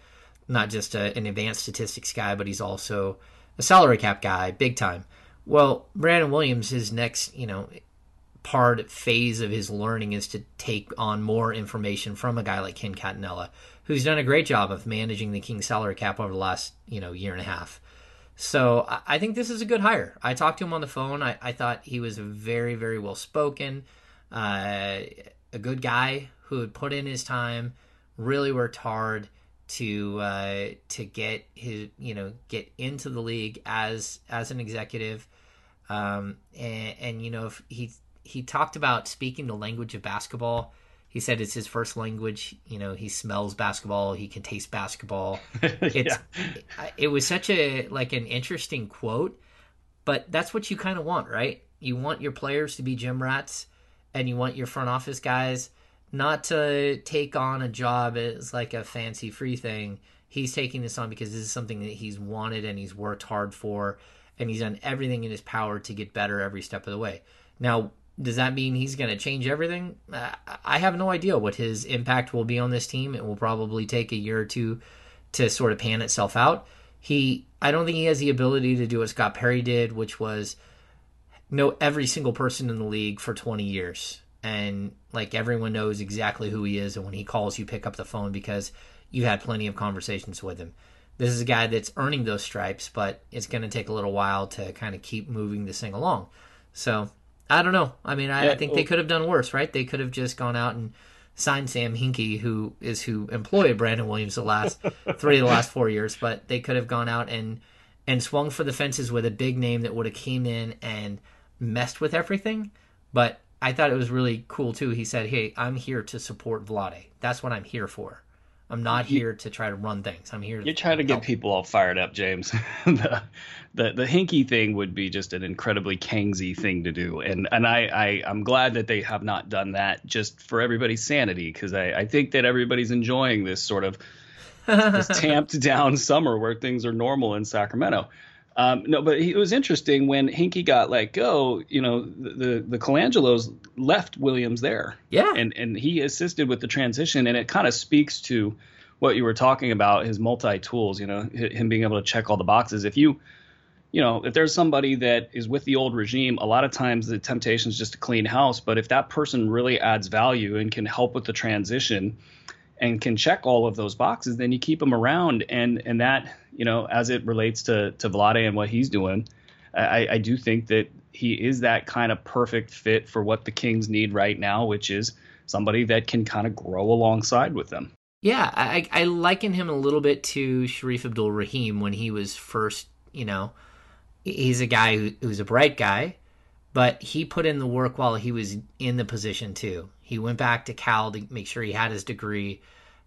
not just a, an advanced statistics guy, but he's also a salary cap guy, big time. Well, Brandon Williams, his next, you know, part phase of his learning is to take on more information from a guy like Ken Catanella, who's done a great job of managing the Kings salary cap over the last, you know, year and a half. So I think this is a good hire. I talked to him on the phone. I, I thought he was very, very well spoken, uh, a good guy who had put in his time, really worked hard to uh, to get his you know get into the league as as an executive, um, and, and you know he he talked about speaking the language of basketball he said it's his first language. You know, he smells basketball. He can taste basketball. It's yeah. it was such a like an interesting quote, but that's what you kind of want, right? You want your players to be gym rats, and you want your front office guys not to take on a job as like a fancy free thing. He's taking this on because this is something that he's wanted and he's worked hard for, and he's done everything in his power to get better every step of the way. Now, does that mean he's going to change everything? Uh, I have no idea what his impact will be on this team. It will probably take a year or two to sort of pan itself out. He, I don't think he has the ability to do what Scott Perry did, which was know every single person in the league for 20 years. And like everyone knows exactly who he is. And when he calls, you pick up the phone because you had plenty of conversations with him. This is a guy that's earning those stripes, but it's going to take a little while to kind of keep moving this thing along. So I don't know. I mean, I, yeah, I think well, they could have done worse, right? They could have just gone out and signed Sam Hinkie, who is who employed Brandon Williams the last three of the last four years, but they could have gone out and and swung for the fences with a big name that would have came in and messed with everything. But I thought it was really cool too. He said, "Hey, I'm here to support Vlade. That's what I'm here for." I'm not here to try to run things. I'm here. To You're trying to get people all fired up, James. the, the the Hinkie thing would be just an incredibly Kingsy thing to do, and and I, I I'm glad that they have not done that just for everybody's sanity because I I think that everybody's enjoying this sort of this tamped down summer where things are normal in Sacramento. Um, no, but it was interesting when Hinkie got let go. You know, the, the the Colangelos left Williams there. Yeah, and and he assisted with the transition, and it kind of speaks to what you were talking about his multi tools. You know, him being able to check all the boxes. If you you know, if there's somebody that is with the old regime, a lot of times the temptation is just to clean house. But if that person really adds value and can help with the transition, and can check all of those boxes, then you keep him around. And and that you know, as it relates to to Vlade and what he's doing, I, I do think that he is that kind of perfect fit for what the Kings need right now, which is somebody that can kind of grow alongside with them. Yeah, I, I liken him a little bit to Shareef Abdur-Rahim when he was first, you know, he's a guy who, who's a bright guy, but he put in the work while he was in the position too. He went back to Cal to make sure he had his degree.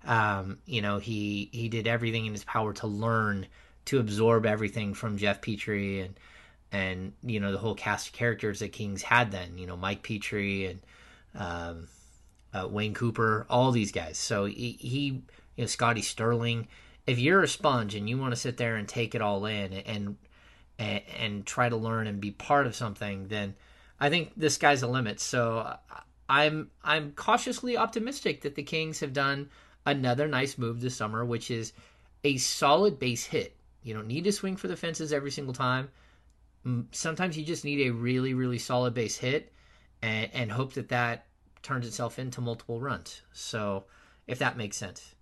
Um, you know, he he did everything in his power to learn, to absorb everything from Geoff Petrie and and you know the whole cast of characters that Kings had then. You know, Mike Petrie and um, uh, Wayne Cooper, all these guys. So he, he, you know, Scotty Stirling. If you're a sponge and you want to sit there and take it all in and, and and try to learn and be part of something, then I think this guy's a limit. So I'm I'm cautiously optimistic that the Kings have done another nice move this summer, which is a solid base hit. You don't need to swing for the fences every single time. Sometimes you just need a really really solid base hit, and, and hope that that turns itself into multiple runs. So if that makes sense.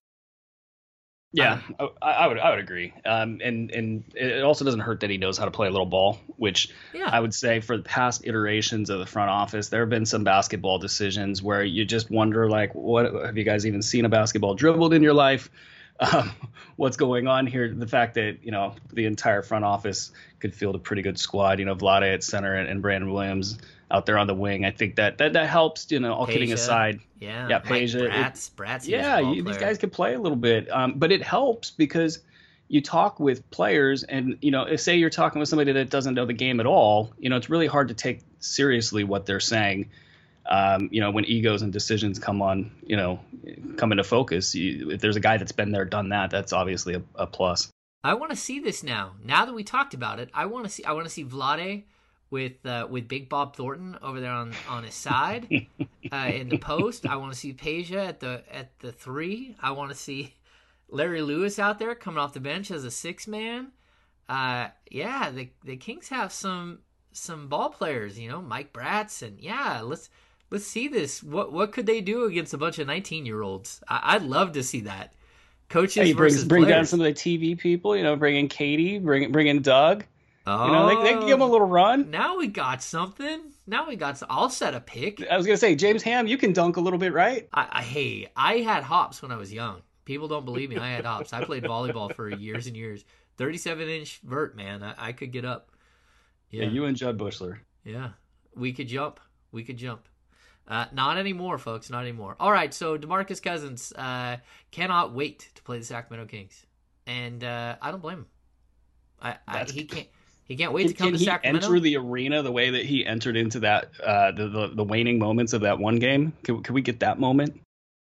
Yeah, I, I, would I would agree. Um, and and it also doesn't hurt that he knows how to play a little ball, which yeah. I would say for the past iterations of the front office, there have been some basketball decisions where you just wonder like, what have you guys even seen a basketball dribbled in your life? Um, what's going on here? The fact that you know the entire front office could field a pretty good squad. You know, Vlade at center and, and Brandon Williams out there on the wing. I think that that, that helps. You know, all kidding aside. Yeah, yeah, Peja. Bratz, Bratz yeah, you, these guys can play a little bit, um, but it helps because you talk with players, and you know, say you're talking with somebody that doesn't know the game at all. You know, it's really hard to take seriously what they're saying. Um, you know, when egos and decisions come on, you know, come into focus. You, if there's a guy that's been there, done that, that's obviously a, a plus. I want to see this now. Now that we talked about it, I want to see. I want to see Vlade with uh, with Big Bob Thornton over there on on his side uh, in the post. I want to see Peja at the at the three. I want to see Larry Lewis out there coming off the bench as a six man. Uh, yeah, the the Kings have some some ball players. You know, Mike Bratz, and yeah, let's let's see this. What what could they do against a bunch of nineteen year olds? I, would love to see that. Coaches hey, bring, bring down some of the TV people. You know, bring in Katie, bring bring in Doug. Oh, you know, they, they can give him a little run. Now we got something. Now we got. Some, I'll set a pick. I was gonna say, James Ham, you can dunk a little bit, right? I, I hey, I had hops when I was young. People don't believe me. I had hops. I played volleyball for years and years. Thirty-seven inch vert, man. I, I could get up. Yeah. yeah, you and Jud Buechler. Yeah, we could jump. We could jump. Uh, not anymore, folks. Not anymore. All right, so Demarcus Cousins uh, cannot wait to play the Sacramento Kings, and uh, I don't blame him. I, I he can't. He can't wait can, to come to he Sacramento. Enter the arena the way that he entered into that uh, the, the, the waning moments of that one game. Can, can we get that moment?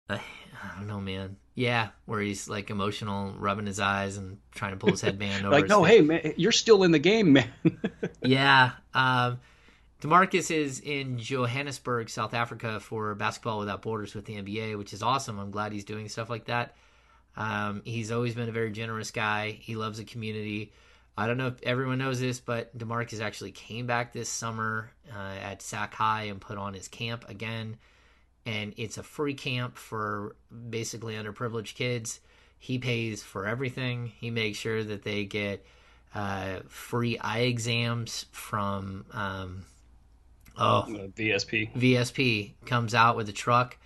Uh, I don't know, man. Yeah, where he's like emotional, rubbing his eyes and trying to pull his headband over. like, no, hey, man, you're still in the game, man. yeah. Um, Demarcus is in Johannesburg, South Africa, for Basketball Without Borders with the NBA, which is awesome. I'm glad he's doing stuff like that. Um, he's always been a very generous guy. He loves the community. I don't know if everyone knows this, but Demarcus actually came back this summer uh, at Sac High and put on his camp again. And it's a free camp for basically underprivileged kids. He pays for everything. He makes sure that they get uh, free eye exams from um, oh VSP. VSP comes out with a truck.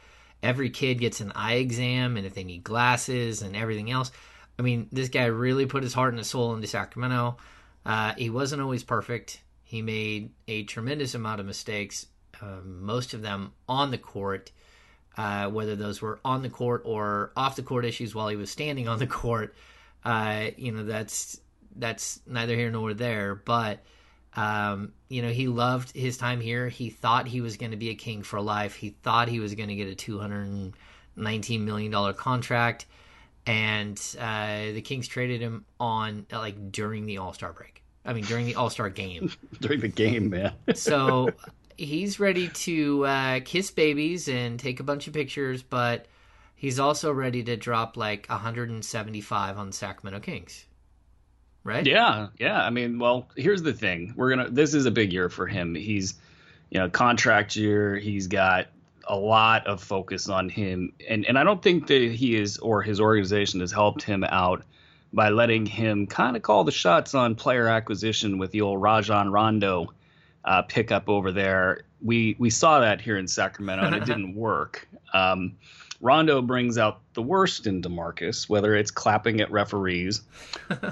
Every kid gets an eye exam, and if they need glasses and everything else, I mean, this guy really put his heart and his soul into Sacramento. Uh, he wasn't always perfect. He made a tremendous amount of mistakes, uh, most of them on the court, uh, whether those were on the court or off the court issues while he was standing on the court. Uh, you know, that's that's neither here nor there. But um, you know, he loved his time here. He thought he was going to be a king for life. He thought he was going to get a two hundred nineteen million dollar contract and uh, the Kings traded him on like during the All Star break. I mean, during the All Star game. during the game, man. so he's ready to uh, kiss babies and take a bunch of pictures, but he's also ready to drop like 175 on the Sacramento Kings. Right? Yeah, yeah. I mean, well, here's the thing. We're gonna. This is a big year for him. He's, you know, contract year. He's got a lot of focus on him, and and I don't think that he is or his organization has helped him out by letting him kind of call the shots on player acquisition with the old Rajon Rondo uh, pickup over there. we we saw that here in Sacramento, and it didn't work. Um, Rondo brings out the worst in DeMarcus, whether it's clapping at referees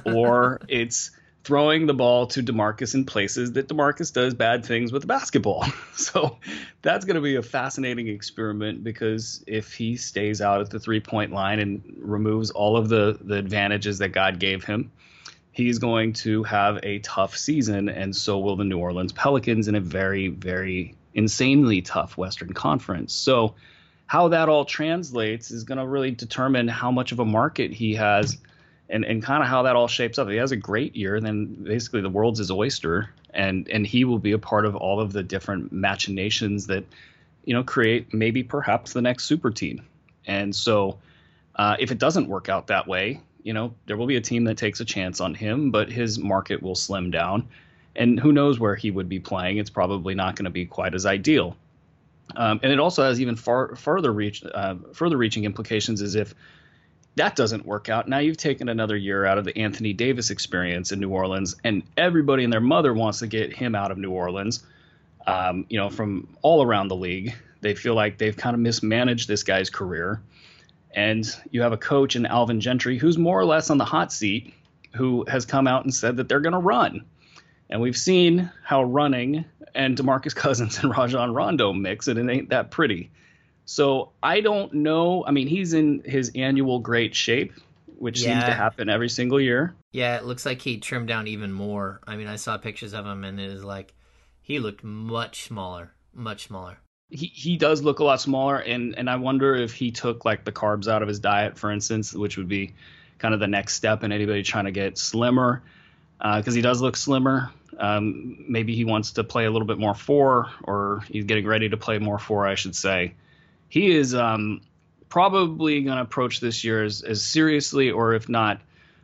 or it's throwing the ball to DeMarcus in places that DeMarcus does bad things with the basketball. So that's going to be a fascinating experiment because if he stays out at the three point line and removes all of the, the advantages that God gave him, he's going to have a tough season. And so will the New Orleans Pelicans in a very, very insanely tough Western Conference. So how that all translates is going to really determine how much of a market he has and, and kind of how that all shapes up. If he has a great year, then basically the world's his oyster, and and he will be a part of all of the different machinations that you know create maybe perhaps the next super team. And so, uh, if it doesn't work out that way, you know there will be a team that takes a chance on him, but his market will slim down, and who knows where he would be playing? It's probably not going to be quite as ideal. Um, and it also has even far further reach uh, further reaching implications as if that doesn't work out. Now you've taken another year out of the Anthony Davis experience in New Orleans, and everybody and their mother wants to get him out of New Orleans. Um, you know, from all around the league, they feel like they've kind of mismanaged this guy's career. And you have a coach in Alvin Gentry who's more or less on the hot seat, who has come out and said that they're going to run. And we've seen how running and DeMarcus Cousins and Rajon Rondo mix, and it ain't that pretty. So I don't know. I mean, he's in his annual great shape, which yeah. seems to happen every single year. Yeah, it looks like he trimmed down even more. I mean, I saw pictures of him, and it is like he looked much smaller, much smaller. He he does look a lot smaller, and and I wonder if he took like the carbs out of his diet, for instance, which would be kind of the next step in anybody trying to get slimmer, because uh, he does look slimmer. Um, maybe he wants to play a little bit more four, or he's getting ready to play more four, I should say he is um, probably going to approach this year as, as seriously, or if not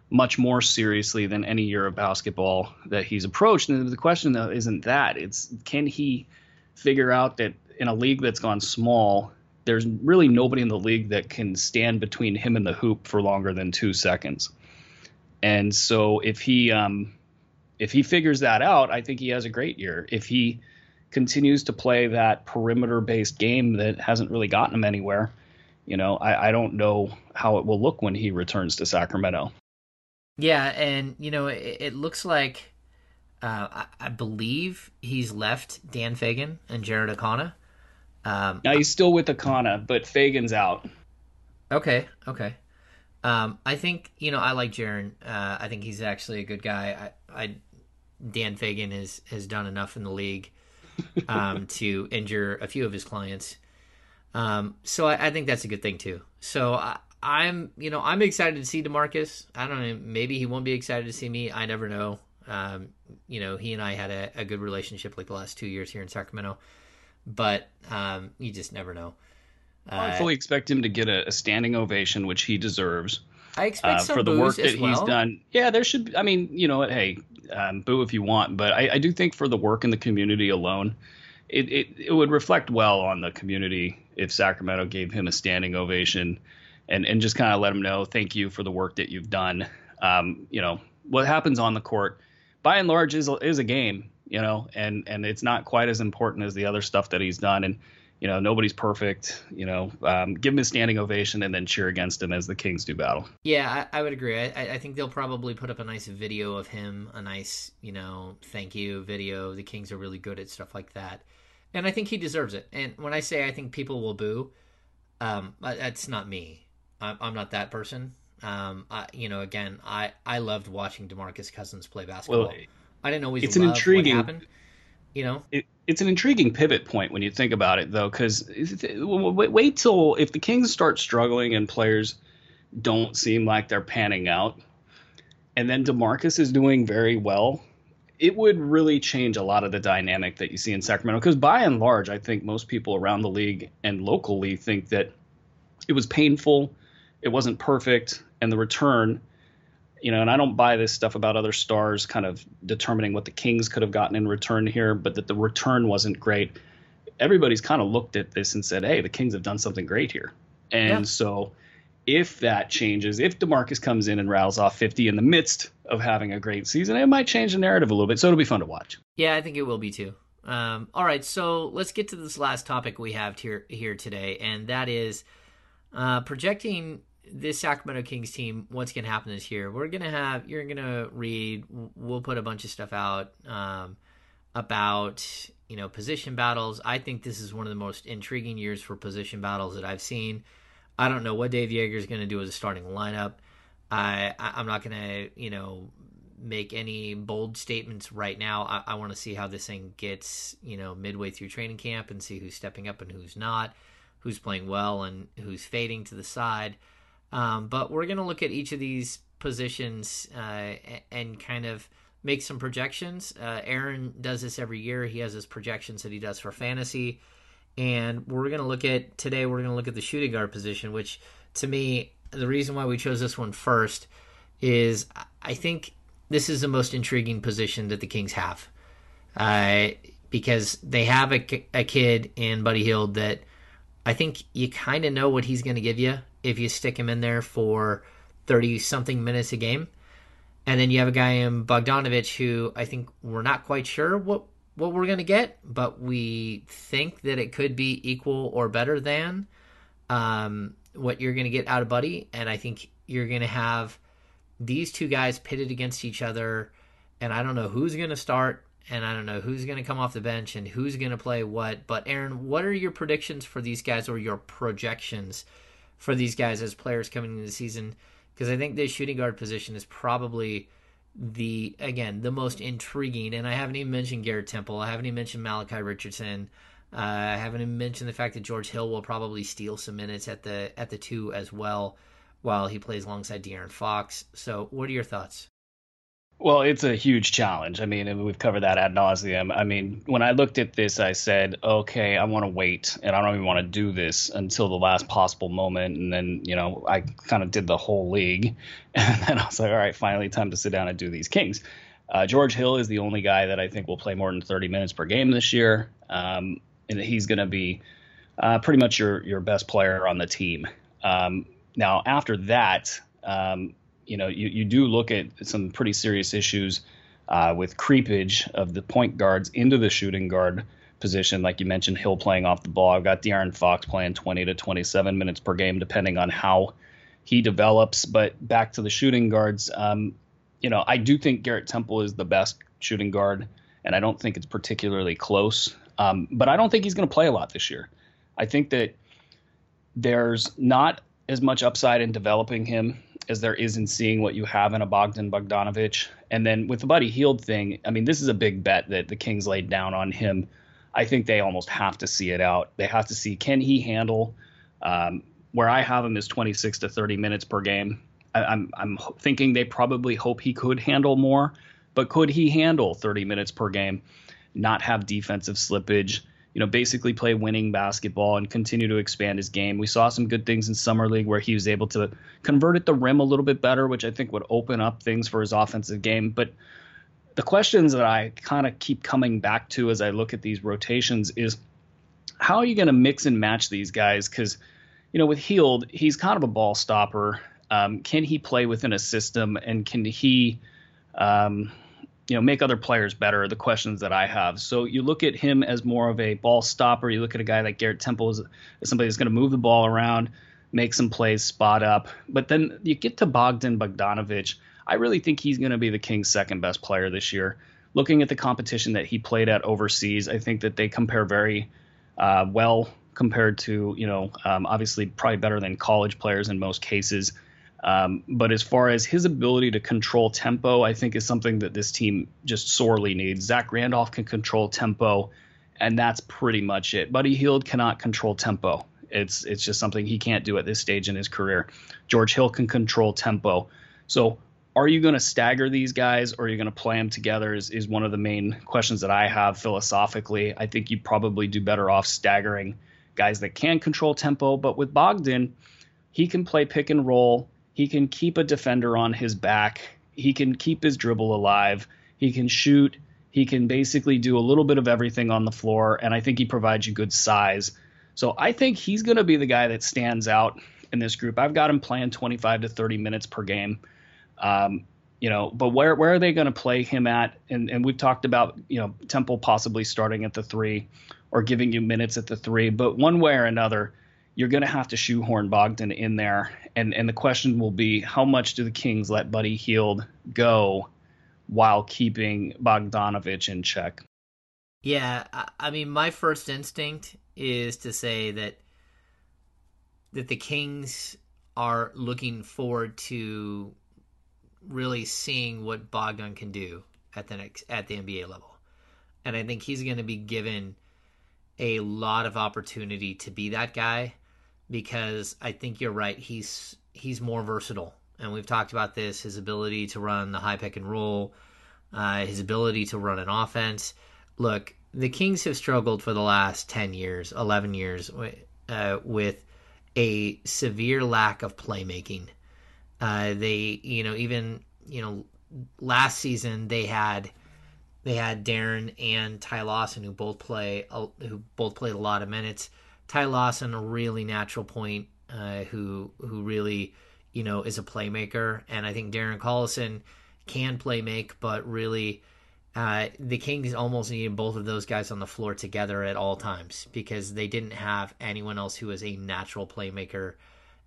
much more seriously than any year of basketball that he's approached. And the question though isn't that; it's can he figure out that in a league that's gone small, there's really nobody in the league that can stand between him and the hoop for longer than two seconds. And so if he um, if he figures that out, I think he has a great year. If he continues to play that perimeter based game that hasn't really gotten him anywhere, you know, I, I don't know how it will look when he returns to Sacramento. Yeah, and you know, it, it looks like uh, I, I, believe he's left Dan Fegan and Jarinn Akana. Um, now he's still with Akana, but Fegan's out. Okay, okay. Um, I think you know I like Jarinn. Uh, I think he's actually a good guy. I, I Dan Fegan has has done enough in the league um, to injure a few of his clients. Um, so I, I, think that's a good thing too. So I, am you know, I'm excited to see Demarcus. I don't know, maybe he won't be excited to see me. I never know. Um, you know, he and I had a, a, good relationship like the last two years here in Sacramento, but um, you just never know. Uh, I fully expect him to get a, a standing ovation, which he deserves. I expect uh, for the work that well. he's done. Yeah, there should. Be, I mean, you know what? Hey, um, boo if you want, but I, I, do think for the work in the community alone, it, it it would reflect well on the community if Sacramento gave him a standing ovation, and and just kind of let him know thank you for the work that you've done. Um, you know what happens on the court, by and large, is is a game. You know, and and it's not quite as important as the other stuff that he's done, and you know nobody's perfect you know um, give him a standing ovation and then cheer against him as the kings do battle. Yeah i, I would agree. I, I, think they'll probably put up a nice video of him a nice you know thank you video. The kings are really good at stuff like that. And i think he deserves it. And when i say i think people will boo um, that's not me. I'm, I'm not that person. Um, I, you know again i i loved watching demarcus cousins play basketball. Well, i didn't always it's an intriguing you know? It, it's an intriguing pivot point when you think about it though because wait till if the kings start struggling and players don't seem like they're panning out and then demarcus is doing very well it would really change a lot of the dynamic that you see in sacramento. Because by and large i think most people around the league and locally think that it was painful it wasn't perfect and the return you know, and I don't buy this stuff about other stars kind of determining what the Kings could have gotten in return here, but that the return wasn't great. Everybody's kind of looked at this and said, "Hey, the Kings have done something great here." And yeah. so, if that changes, if DeMarcus comes in and rattles off 50 in the midst of having a great season, it might change the narrative a little bit. So it'll be fun to watch. Yeah, I think it will be too. Um, all right, so let's get to this last topic we have here here today, and that is uh, projecting this Sacramento Kings team. What's going to happen this year? We're going to have you're going to read. We'll put a bunch of stuff out um, about you know position battles. I think this is one of the most intriguing years for position battles that I've seen. I don't know what Dave Joerger is going to do as a starting lineup. I, I am not going to you know make any bold statements right now. I, I want to see how this thing gets, you know, midway through training camp and see who's stepping up and who's not, who's playing well and who's fading to the side. Um, but we're going to look at each of these positions uh, and kind of make some projections. Uh, Aaron does this every year. He has his projections that he does for fantasy. And we're going to look at today, we're going to look at the shooting guard position, which to me, the reason why we chose this one first is I think this is the most intriguing position that the Kings have. Uh, because they have a, a kid in Buddy Hield that I think you kind of know what he's going to give you if you stick him in there for 30 something minutes a game. And then you have a guy in Bogdanovich who I think we're not quite sure what, what we're going to get, but we think that it could be equal or better than um, what you're going to get out of Buddy. And I think you're going to have these two guys pitted against each other, and I don't know who's going to start, and I don't know who's going to come off the bench, and who's going to play what. But Aaron, what are your predictions for these guys, or your projections for these guys as players coming into the season? Because I think the shooting guard position is probably the again the most intriguing, and I haven't even mentioned Garrett Temple, I haven't even mentioned Malachi Richardson. Uh, I haven't even mentioned the fact that George Hill will probably steal some minutes at the at the two as well while he plays alongside De'Aaron Fox. So, what are your thoughts? Well, it's a huge challenge. I mean, we've covered that ad nauseum. I mean, when I looked at this, I said, okay, I want to wait, and I don't even want to do this until the last possible moment. And then, you know, I kind of did the whole league, and then I was like, all right, finally, time to sit down and do these Kings. Uh, George Hill is the only guy that I think will play more than 30 minutes per game this year, um, and he's going to be uh, pretty much your your best player on the team. Um, now, after that, um, you know, you, you do look at some pretty serious issues uh, with creepage of the point guards into the shooting guard position. Like you mentioned, Hill playing off the ball. I've got De'Aaron Fox playing 20 to 27 minutes per game, depending on how he develops. But back to the shooting guards, um, you know, I do think Garrett Temple is the best shooting guard, and I don't think it's particularly close. Um, but I don't think he's going to play a lot this year. I think that there's not as much upside in developing him as there is in seeing what you have in a Bogdan Bogdanovich. And then with the Buddy Hield thing, I mean, this is a big bet that the Kings laid down on him. I think they almost have to see it out. They have to see can he handle um, where I have him is 26 to 30 minutes per game. I, I'm I'm thinking they probably hope he could handle more, but could he handle 30 minutes per game, not have defensive slippage? You know, basically play winning basketball and continue to expand his game. We saw some good things in summer league where he was able to convert at the rim a little bit better, which I think would open up things for his offensive game. But the questions that I kind of keep coming back to as I look at these rotations is how are you going to mix and match these guys? Because, you know, with Hield, he's kind of a ball stopper. Um, can he play within a system and can he, um, you know make other players better the questions that I have. So you look at him as more of a ball stopper. You look at a guy like Garrett Temple as, as somebody that's going to move the ball around, make some plays, spot up. But then you get to Bogdan Bogdanovich. I really think he's going to be the Kings' second best player this year. Looking at the competition that he played at overseas, I think that they compare very uh, well compared to you know um, obviously probably better than college players in most cases. Um, but as far as his ability to control tempo, I think is something that this team just sorely needs. Zach Randolph can control tempo, and that's pretty much it. Buddy Hield cannot control tempo. It's it's just something he can't do at this stage in his career. George Hill can control tempo. So are you going to stagger these guys or are you going to play them together is, is one of the main questions that I have philosophically. I think you probably do better off staggering guys that can control tempo. But with Bogdan, he can play pick and roll he can keep a defender on his back. He can keep his dribble alive. He can shoot. He can basically do a little bit of everything on the floor, and I think he provides you good size. So I think he's going to be the guy that stands out in this group. I've got him playing 25 to 30 minutes per game. Um, you know, but where where are they going to play him at? And and we've talked about you know Temple possibly starting at the three, or giving you minutes at the three. But one way or another, you're going to have to shoehorn Bogdan in there. And and the question will be how much do the Kings let Buddy Hield go while keeping Bogdanovich in check? Yeah, I mean, my first instinct is to say that that the Kings are looking forward to really seeing what Bogdan can do at the next at the NBA level. And I think he's going to be given a lot of opportunity to be that guy because I think you're right. He's he's more versatile, and we've talked about this. His ability to run the high pick and roll, uh, his ability to run an offense. Look, the Kings have struggled for the last ten years, eleven years, uh, with a severe lack of playmaking. Uh, they, you know, even you know, last season they had they had Darren and Ty Lawson who both play who both played a lot of minutes. Ty Lawson, a really natural point, uh, who who really you know is a playmaker, and I think Darren Collison can play make, but really. Uh, the Kings almost needed both of those guys on the floor together at all times because they didn't have anyone else who was a natural playmaker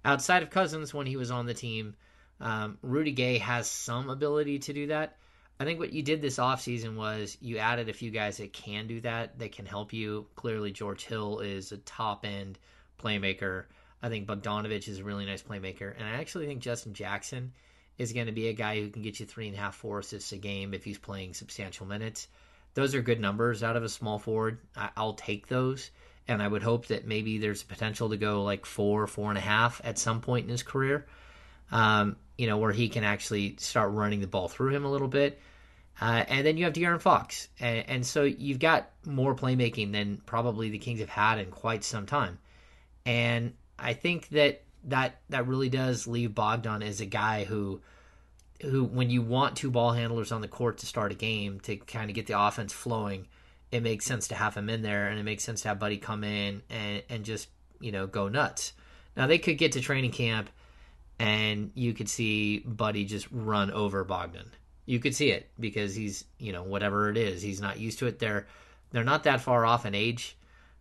outside of Cousins when he was on the team. Um, Rudy Gay has some ability to do that, I think what you did this offseason was you added a few guys that can do that, that can help you. Clearly, George Hill is a top end playmaker. I think Bogdanovich is a really nice playmaker. And I actually think Justin Jackson is going to be a guy who can get you three and a half, four assists a game if he's playing substantial minutes. Those are good numbers out of a small forward. I, will take those. And I would hope that maybe there's potential to go like four, four and a half at some point in his career um, you know, where he can actually start running the ball through him a little bit. Uh, and then you have De'Aaron Fox. And, and, so you've got more playmaking than probably the Kings have had in quite some time. And I think that that, that really does leave Bogdan as a guy who, who, when you want two ball handlers on the court to start a game to kind of get the offense flowing, it makes sense to have him in there and it makes sense to have Buddy come in and, and just, you know, go nuts. Now they could get to training camp – and you could see Buddy just run over Bogdan. You could see it because he's, you know, whatever it is, he's not used to it. They're they're not that far off in age.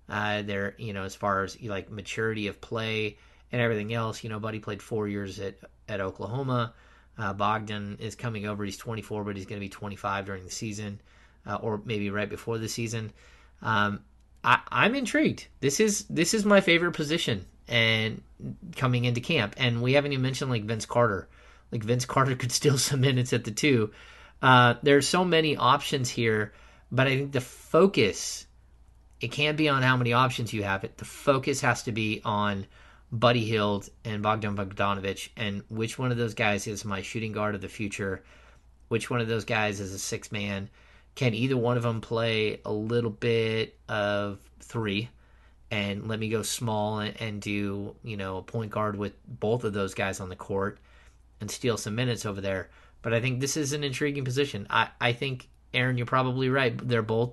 Uh, they're, you know, as far as like maturity of play and everything else. You know, Buddy played four years at at Oklahoma. Uh, Bogdan is coming over. He's 24, but he's going to be 25 during the season, uh, or maybe right before the season. Um, I, I'm intrigued. This is this is my favorite position and coming into camp. And we haven't even mentioned like Vince Carter. Like Vince Carter could steal some minutes at the two. Uh, there's so many options here, but I think the focus it can't be on how many options you have. It the focus has to be on Buddy Hield and Bogdan Bogdanovich, and which one of those guys is my shooting guard of the future? Which one of those guys is a six man? Can either one of them play a little bit of three? And let me go small and, and do you know a point guard with both of those guys on the court and steal some minutes over there. But I think this is an intriguing position. I, I think Aaron, you're probably right. They're both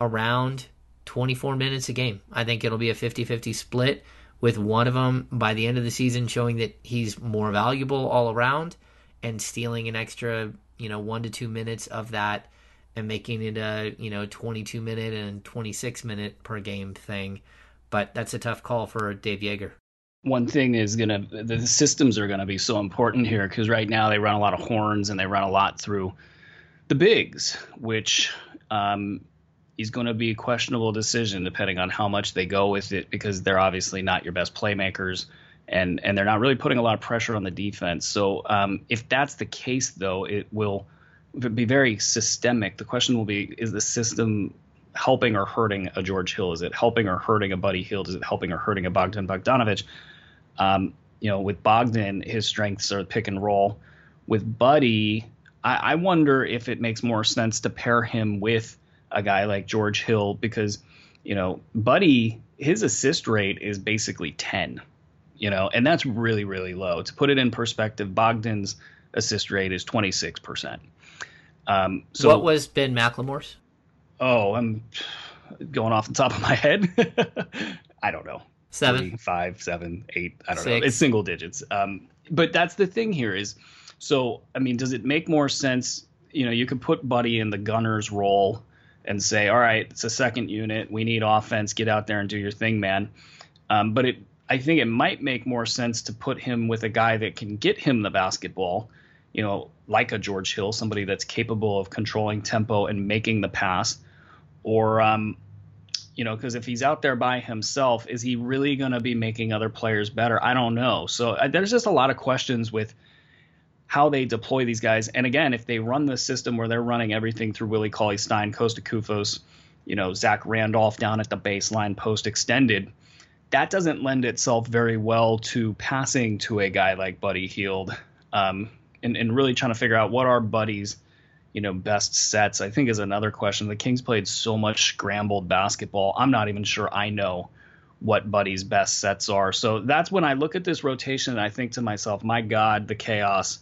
around 24 minutes a game. I think it'll be a 50-50 split with one of them by the end of the season showing that he's more valuable all around and stealing an extra, you know, 1 to 2 minutes of that and making it a you know 22 minute and 26 minute per game thing. But that's a tough call for Dave Joerger. One thing is gonna the systems are gonna be so important here because right now they run a lot of horns and they run a lot through the bigs, which um, is going to be a questionable decision depending on how much they go with it because they're obviously not your best playmakers and and they're not really putting a lot of pressure on the defense. So um, if that's the case, though, it will be very systemic. The question will be: Is the system helping or hurting a George Hill? Is it helping or hurting a Buddy Hield? Is it helping or hurting a Bogdan Bogdanovich? Um, you know, with Bogdan, his strengths are pick and roll. With Buddy, I, I wonder if it makes more sense to pair him with a guy like George Hill because, you know, Buddy, his assist rate is basically 10, you know, and that's really, really low. To put it in perspective, Bogdan's assist rate is 26%. Um, so what was Ben McLemore's? Oh, I'm going off the top of my head. I don't know. Seven, Three, five, seven, eight. I don't Six. know. It's single digits. Um, but that's the thing here is, so I mean, does it make more sense? You know, you could put Buddy in the gunner's role and say, all right, it's a second unit. We need offense. Get out there and do your thing, man. Um, but it, I think it might make more sense to put him with a guy that can get him the basketball, you know, like a George Hill, somebody that's capable of controlling tempo and making the pass, or um, you know, because if he's out there by himself, is he really going to be making other players better? I don't know. So uh, there's just a lot of questions with how they deploy these guys. And again, if they run the system where they're running everything through Willie Cauley Stein, Kosta Koufos, you know, Zach Randolph down at the baseline post extended, that doesn't lend itself very well to passing to a guy like Buddy Hield. Um, and, and really trying to figure out what are Buddy's, you know, best sets, I think is another question. The Kings played so much scrambled basketball. I'm not even sure I know what Buddy's best sets are. So that's when I look at this rotation and I think to myself, my God, the chaos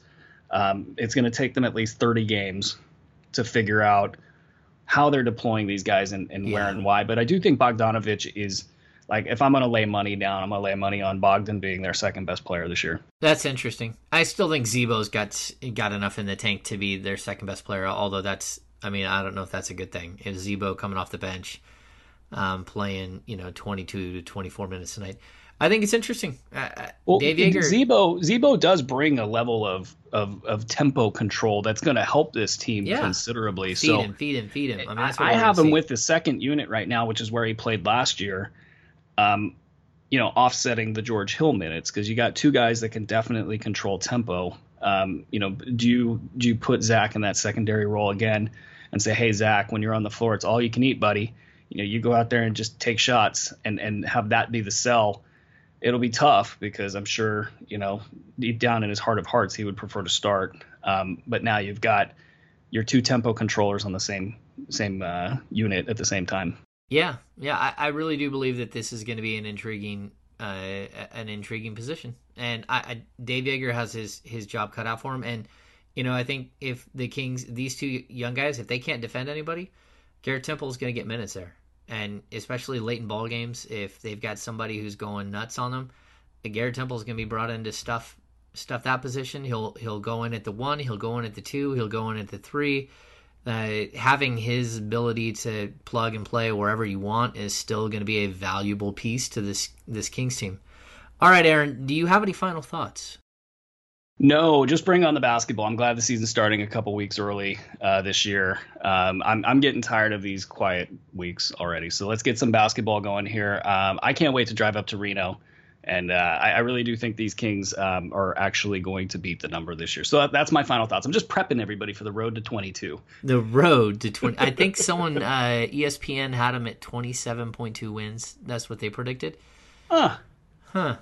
um, it's going to take them at least 30 games to figure out how they're deploying these guys and, and yeah. where and why. But I do think Bogdanovich is like if I'm going to lay money down, I'm going to lay money on Bogdan being their second best player this year. That's interesting. I still think Z-Bo's got got enough in the tank to be their second best player. Although that's, I mean, I don't know if that's a good thing. If Z-Bo coming off the bench, um, playing you know 22 to 24 minutes tonight. I think it's interesting. Uh, well, Dave Joerger, Z-Bo Z-Bo does bring a level of of, of tempo control that's going to help this team yeah. considerably. Feed so him, feed him, feed him. I, mean, I, I have him with the second unit right now, which is where he played last year. Um, you know, offsetting the George Hill minutes because you got two guys that can definitely control tempo. Um, you know, do you do you put Zach in that secondary role again and say, hey Zach, when you're on the floor, it's all you can eat, buddy. You know, you go out there and just take shots and and have that be the sell it'll be tough because I'm sure you know deep down in his heart of hearts he would prefer to start. Um, but now you've got your two tempo controllers on the same same uh, unit at the same time. Yeah, yeah, I, I really do believe that this is going to be an intriguing uh, an intriguing position, and I, I, Dave Joerger has his his job cut out for him. And you know, I think if the Kings, these two young guys, if they can't defend anybody, Garrett Temple is going to get minutes there and especially late in ball games, if they've got somebody who's going nuts on them, Garrett Temple is going to be brought in to stuff stuff that position. He'll he'll go in at the one, he'll go in at the two, he'll go in at the three. Uh, having his ability to plug and play wherever you want is still going to be a valuable piece to this this Kings team. All right, Aaron, do you have any final thoughts? No, just bring on the basketball. I'm glad the season's starting a couple weeks early uh, this year. Um, I'm I'm getting tired of these quiet weeks already. So let's get some basketball going here. Um, I can't wait to drive up to Reno, and uh, I, I, really do think these Kings um, are actually going to beat the number this year. So that, that's my final thoughts. I'm just prepping everybody for the road to 22. The road to 20. I think someone uh, ESPN had them at 27.2 wins. That's what they predicted. Huh. Huh.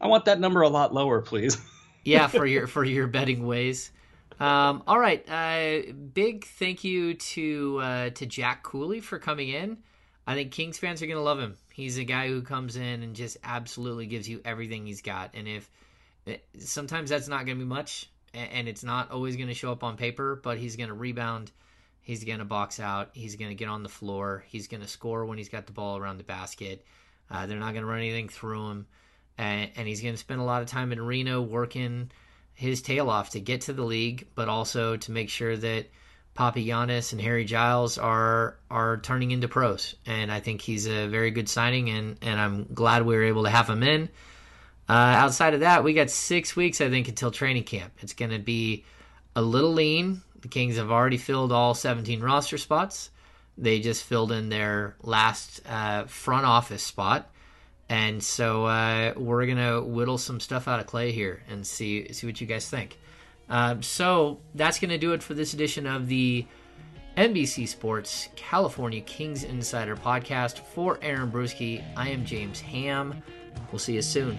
I want that number a lot lower, please. yeah, for your for your betting ways. Um, all right, uh, big thank you to uh, to Jack Cooley for coming in. I think Kings fans are gonna love him. He's a guy who comes in and just absolutely gives you everything he's got. And if eh, sometimes that's not gonna be much, and it's not always gonna show up on paper, but he's gonna rebound. He's going to box out. He's going to get on the floor. He's going to score when he's got the ball around the basket. Uh, they're not going to run anything through him and, and he's going to spend a lot of time in Reno working his tail off to get to the league, but also to make sure that Papagiannis and Harry Giles are are turning into pros. And I think he's a very good signing, and and I'm glad we were able to have him in. Uh, outside of that, we got six weeks, I think, until training camp. It's going to be a little lean. The Kings have already filled all 17 roster spots. They just filled in their last uh, front office spot. And so uh, we're gonna whittle some stuff out of clay here and see see what you guys think. Um, so that's gonna do it for this edition of the NBC Sports California Kings Insider Podcast. For Aaron Bruski, I am James Ham. We'll see you soon.